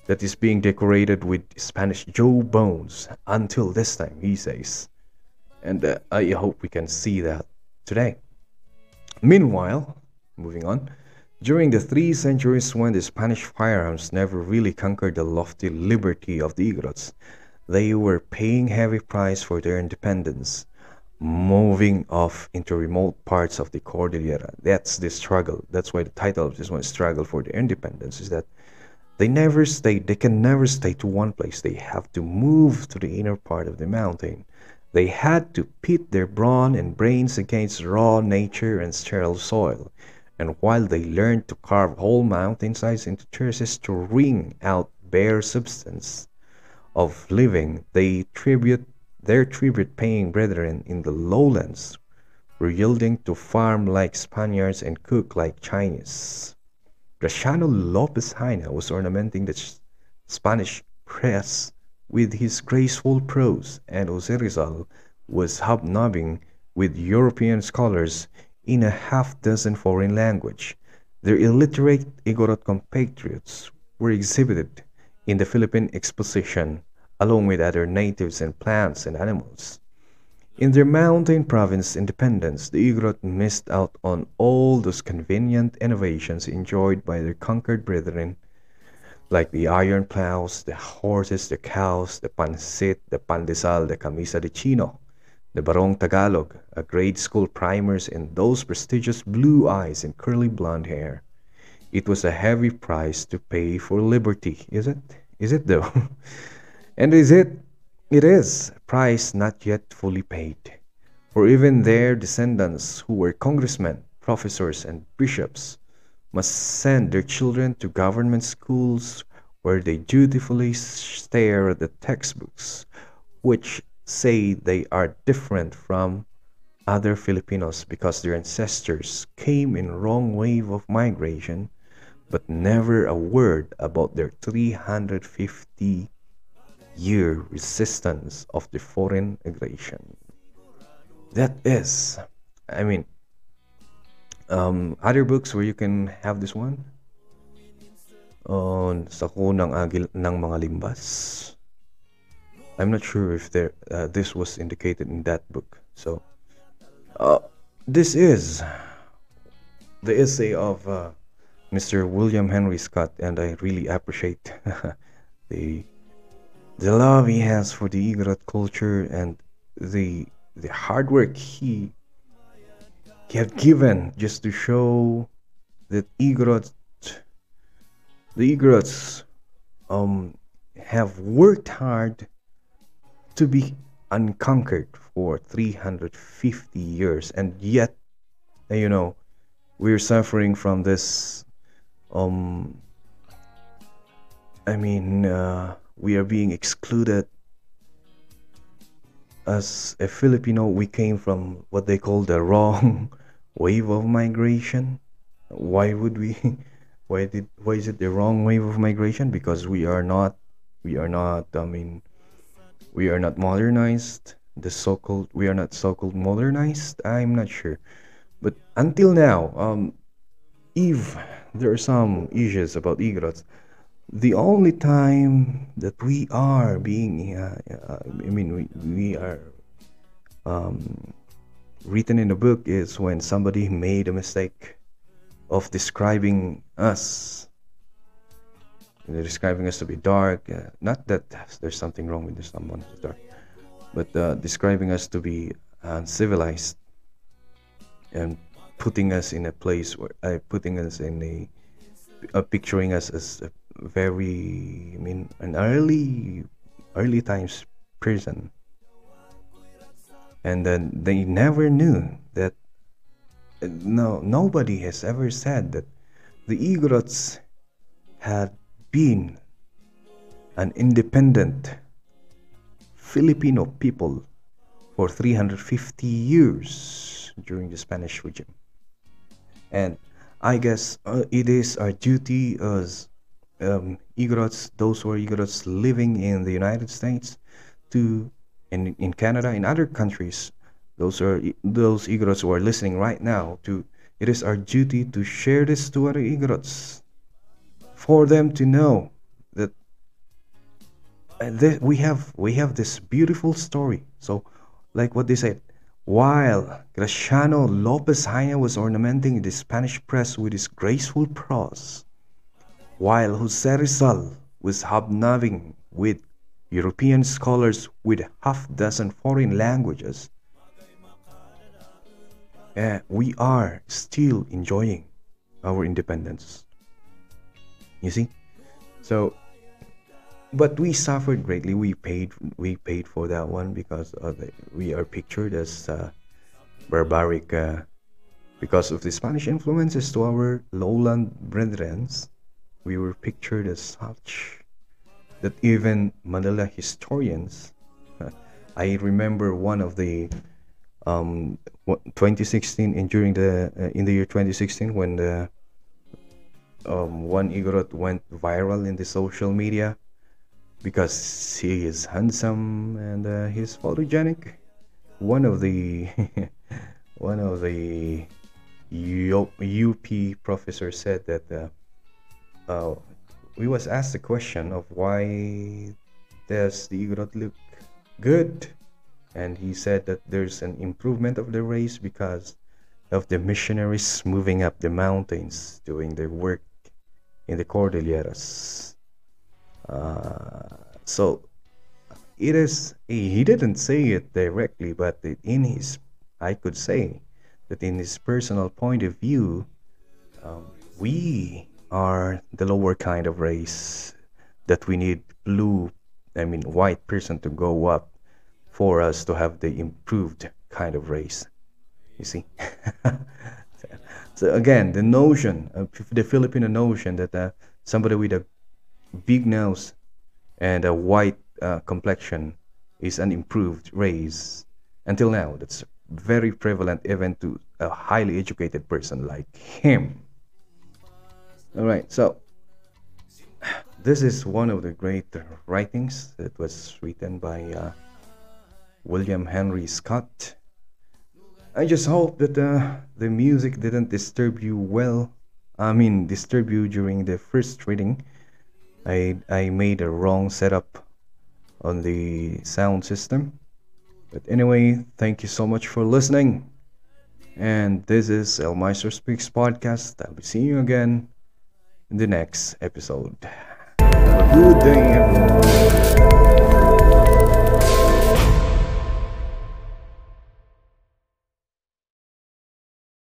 that is being decorated with Spanish jaw bones until this time he says. And uh, I hope we can see that today. Meanwhile moving on. During the three centuries when the Spanish firearms never really conquered the lofty liberty of the Igorots, they were paying heavy price for their independence, moving off into remote parts of the Cordillera. That's the struggle. That's why the title of this one, Struggle for their Independence, is that they never stay, they can never stay to one place. They have to move to the inner part of the mountain. They had to pit their brawn and brains against raw nature and sterile soil. And while they learned to carve whole mountainsides into terraces to wring out bare substance of living, they tribute their tribute paying brethren in the lowlands were yielding to farm like Spaniards and cook like Chinese. Graciano Lopez Jaena was ornamenting the Spanish press with his graceful prose, and Jose Rizal was hobnobbing with European scholars in a half dozen foreign languages. Their illiterate Igorot compatriots were exhibited in the Philippine Exposition along with other natives and plants and animals. In their mountain province independence, the Igorot missed out on all those convenient innovations enjoyed by their conquered brethren, like the iron plows, the horses, the cows, the pansit, the pandesal, the camisa de chino, the barong Tagalog, a grade school primers, and those prestigious blue eyes and curly blonde hair. It was a heavy price to pay for liberty, is it? Is it though? and is it it is a price not yet fully paid, for even their descendants, who were congressmen, professors, and bishops, must send their children to government schools where they dutifully stare at the textbooks, which say they are different from other Filipinos because their ancestors came in wrong wave of migration, but never a word about their 350 year resistance of the foreign aggression. That is, I mean, um, other books where you can have this one on sa kunang agil ng mga limbas. I'm not sure if there uh, this was indicated in that book. So, uh, this is the essay of uh, Mr. William Henry Scott, and I really appreciate the the love he has for the Igorot culture and the the hard work he he had given just to show that Igorot the Igorots um have worked hard to be unconquered for 350 years and yet you know we're suffering from this um I mean uh, we are being excluded. As a Filipino, we came from what they call the wrong wave of migration. Why would we? Why did? Why is it the wrong wave of migration? Because we are not. We are not. I mean, we are not modernized. The so-called we are not so-called modernized. I'm not sure, but until now, um, if there are some issues about Igorots, the only time that we are being uh, uh, i mean we, we are um, written in the book is when somebody made a mistake of describing us They're describing us to be dark uh, not that there's something wrong with someone who's dark but uh, describing us to be uncivilized and putting us in a place where uh, putting us in a uh, picturing us as a very I mean an early early times prison. And then they never knew that no nobody has ever said that the Igorots had been an independent Filipino people for 350 years during the Spanish regime and I guess uh, it is our duty as um, Igorots, those who are Igorots living in the United States, to in in Canada, in other countries, those are those Igorots who are listening right now. To it is our duty to share this to other Igorots, for them to know that uh, we have we have this beautiful story. So, like what they said, While Graciano Lopez Jaena was ornamenting the Spanish press with his graceful prose, while Jose Rizal was hobnobbing with European scholars with half dozen foreign languages, uh, we are still enjoying our independence. You see? So but we suffered greatly. We paid we paid for that one because the, we are pictured as uh, barbaric uh, because of the Spanish influences to our lowland brethren. We were pictured as such that even Manila historians. I remember one of the um, 2016 in during the uh, in the year 2016 when the um, one Igorot went viral in the social media because he is handsome and uh, he's photogenic. One of the one of the UP professors said that uh, uh, we was asked the question of why does the Igorot look good, and he said that there's an improvement of the race because of the missionaries moving up the mountains doing their work in the Cordilleras. Uh, so it is he didn't say it directly but in his i could say that in his personal point of view um, we are the lower kind of race that we need blue i mean white person to go up for us to have the improved kind of race you see so again the notion the filipino notion that uh, somebody with a big nose and a white uh, complexion is an improved race. Until now, that's very prevalent even to a highly educated person like him. All right, so this is one of the great writings that was written by uh, William Henry Scott. I just hope that uh, the music didn't disturb you well. I mean, disturb you during the first reading I, I made a wrong setup on the sound system. But anyway, thank you so much for listening. And this is El Maestro Speaks podcast. I'll be seeing you again in the next episode. Have a good day, everyone.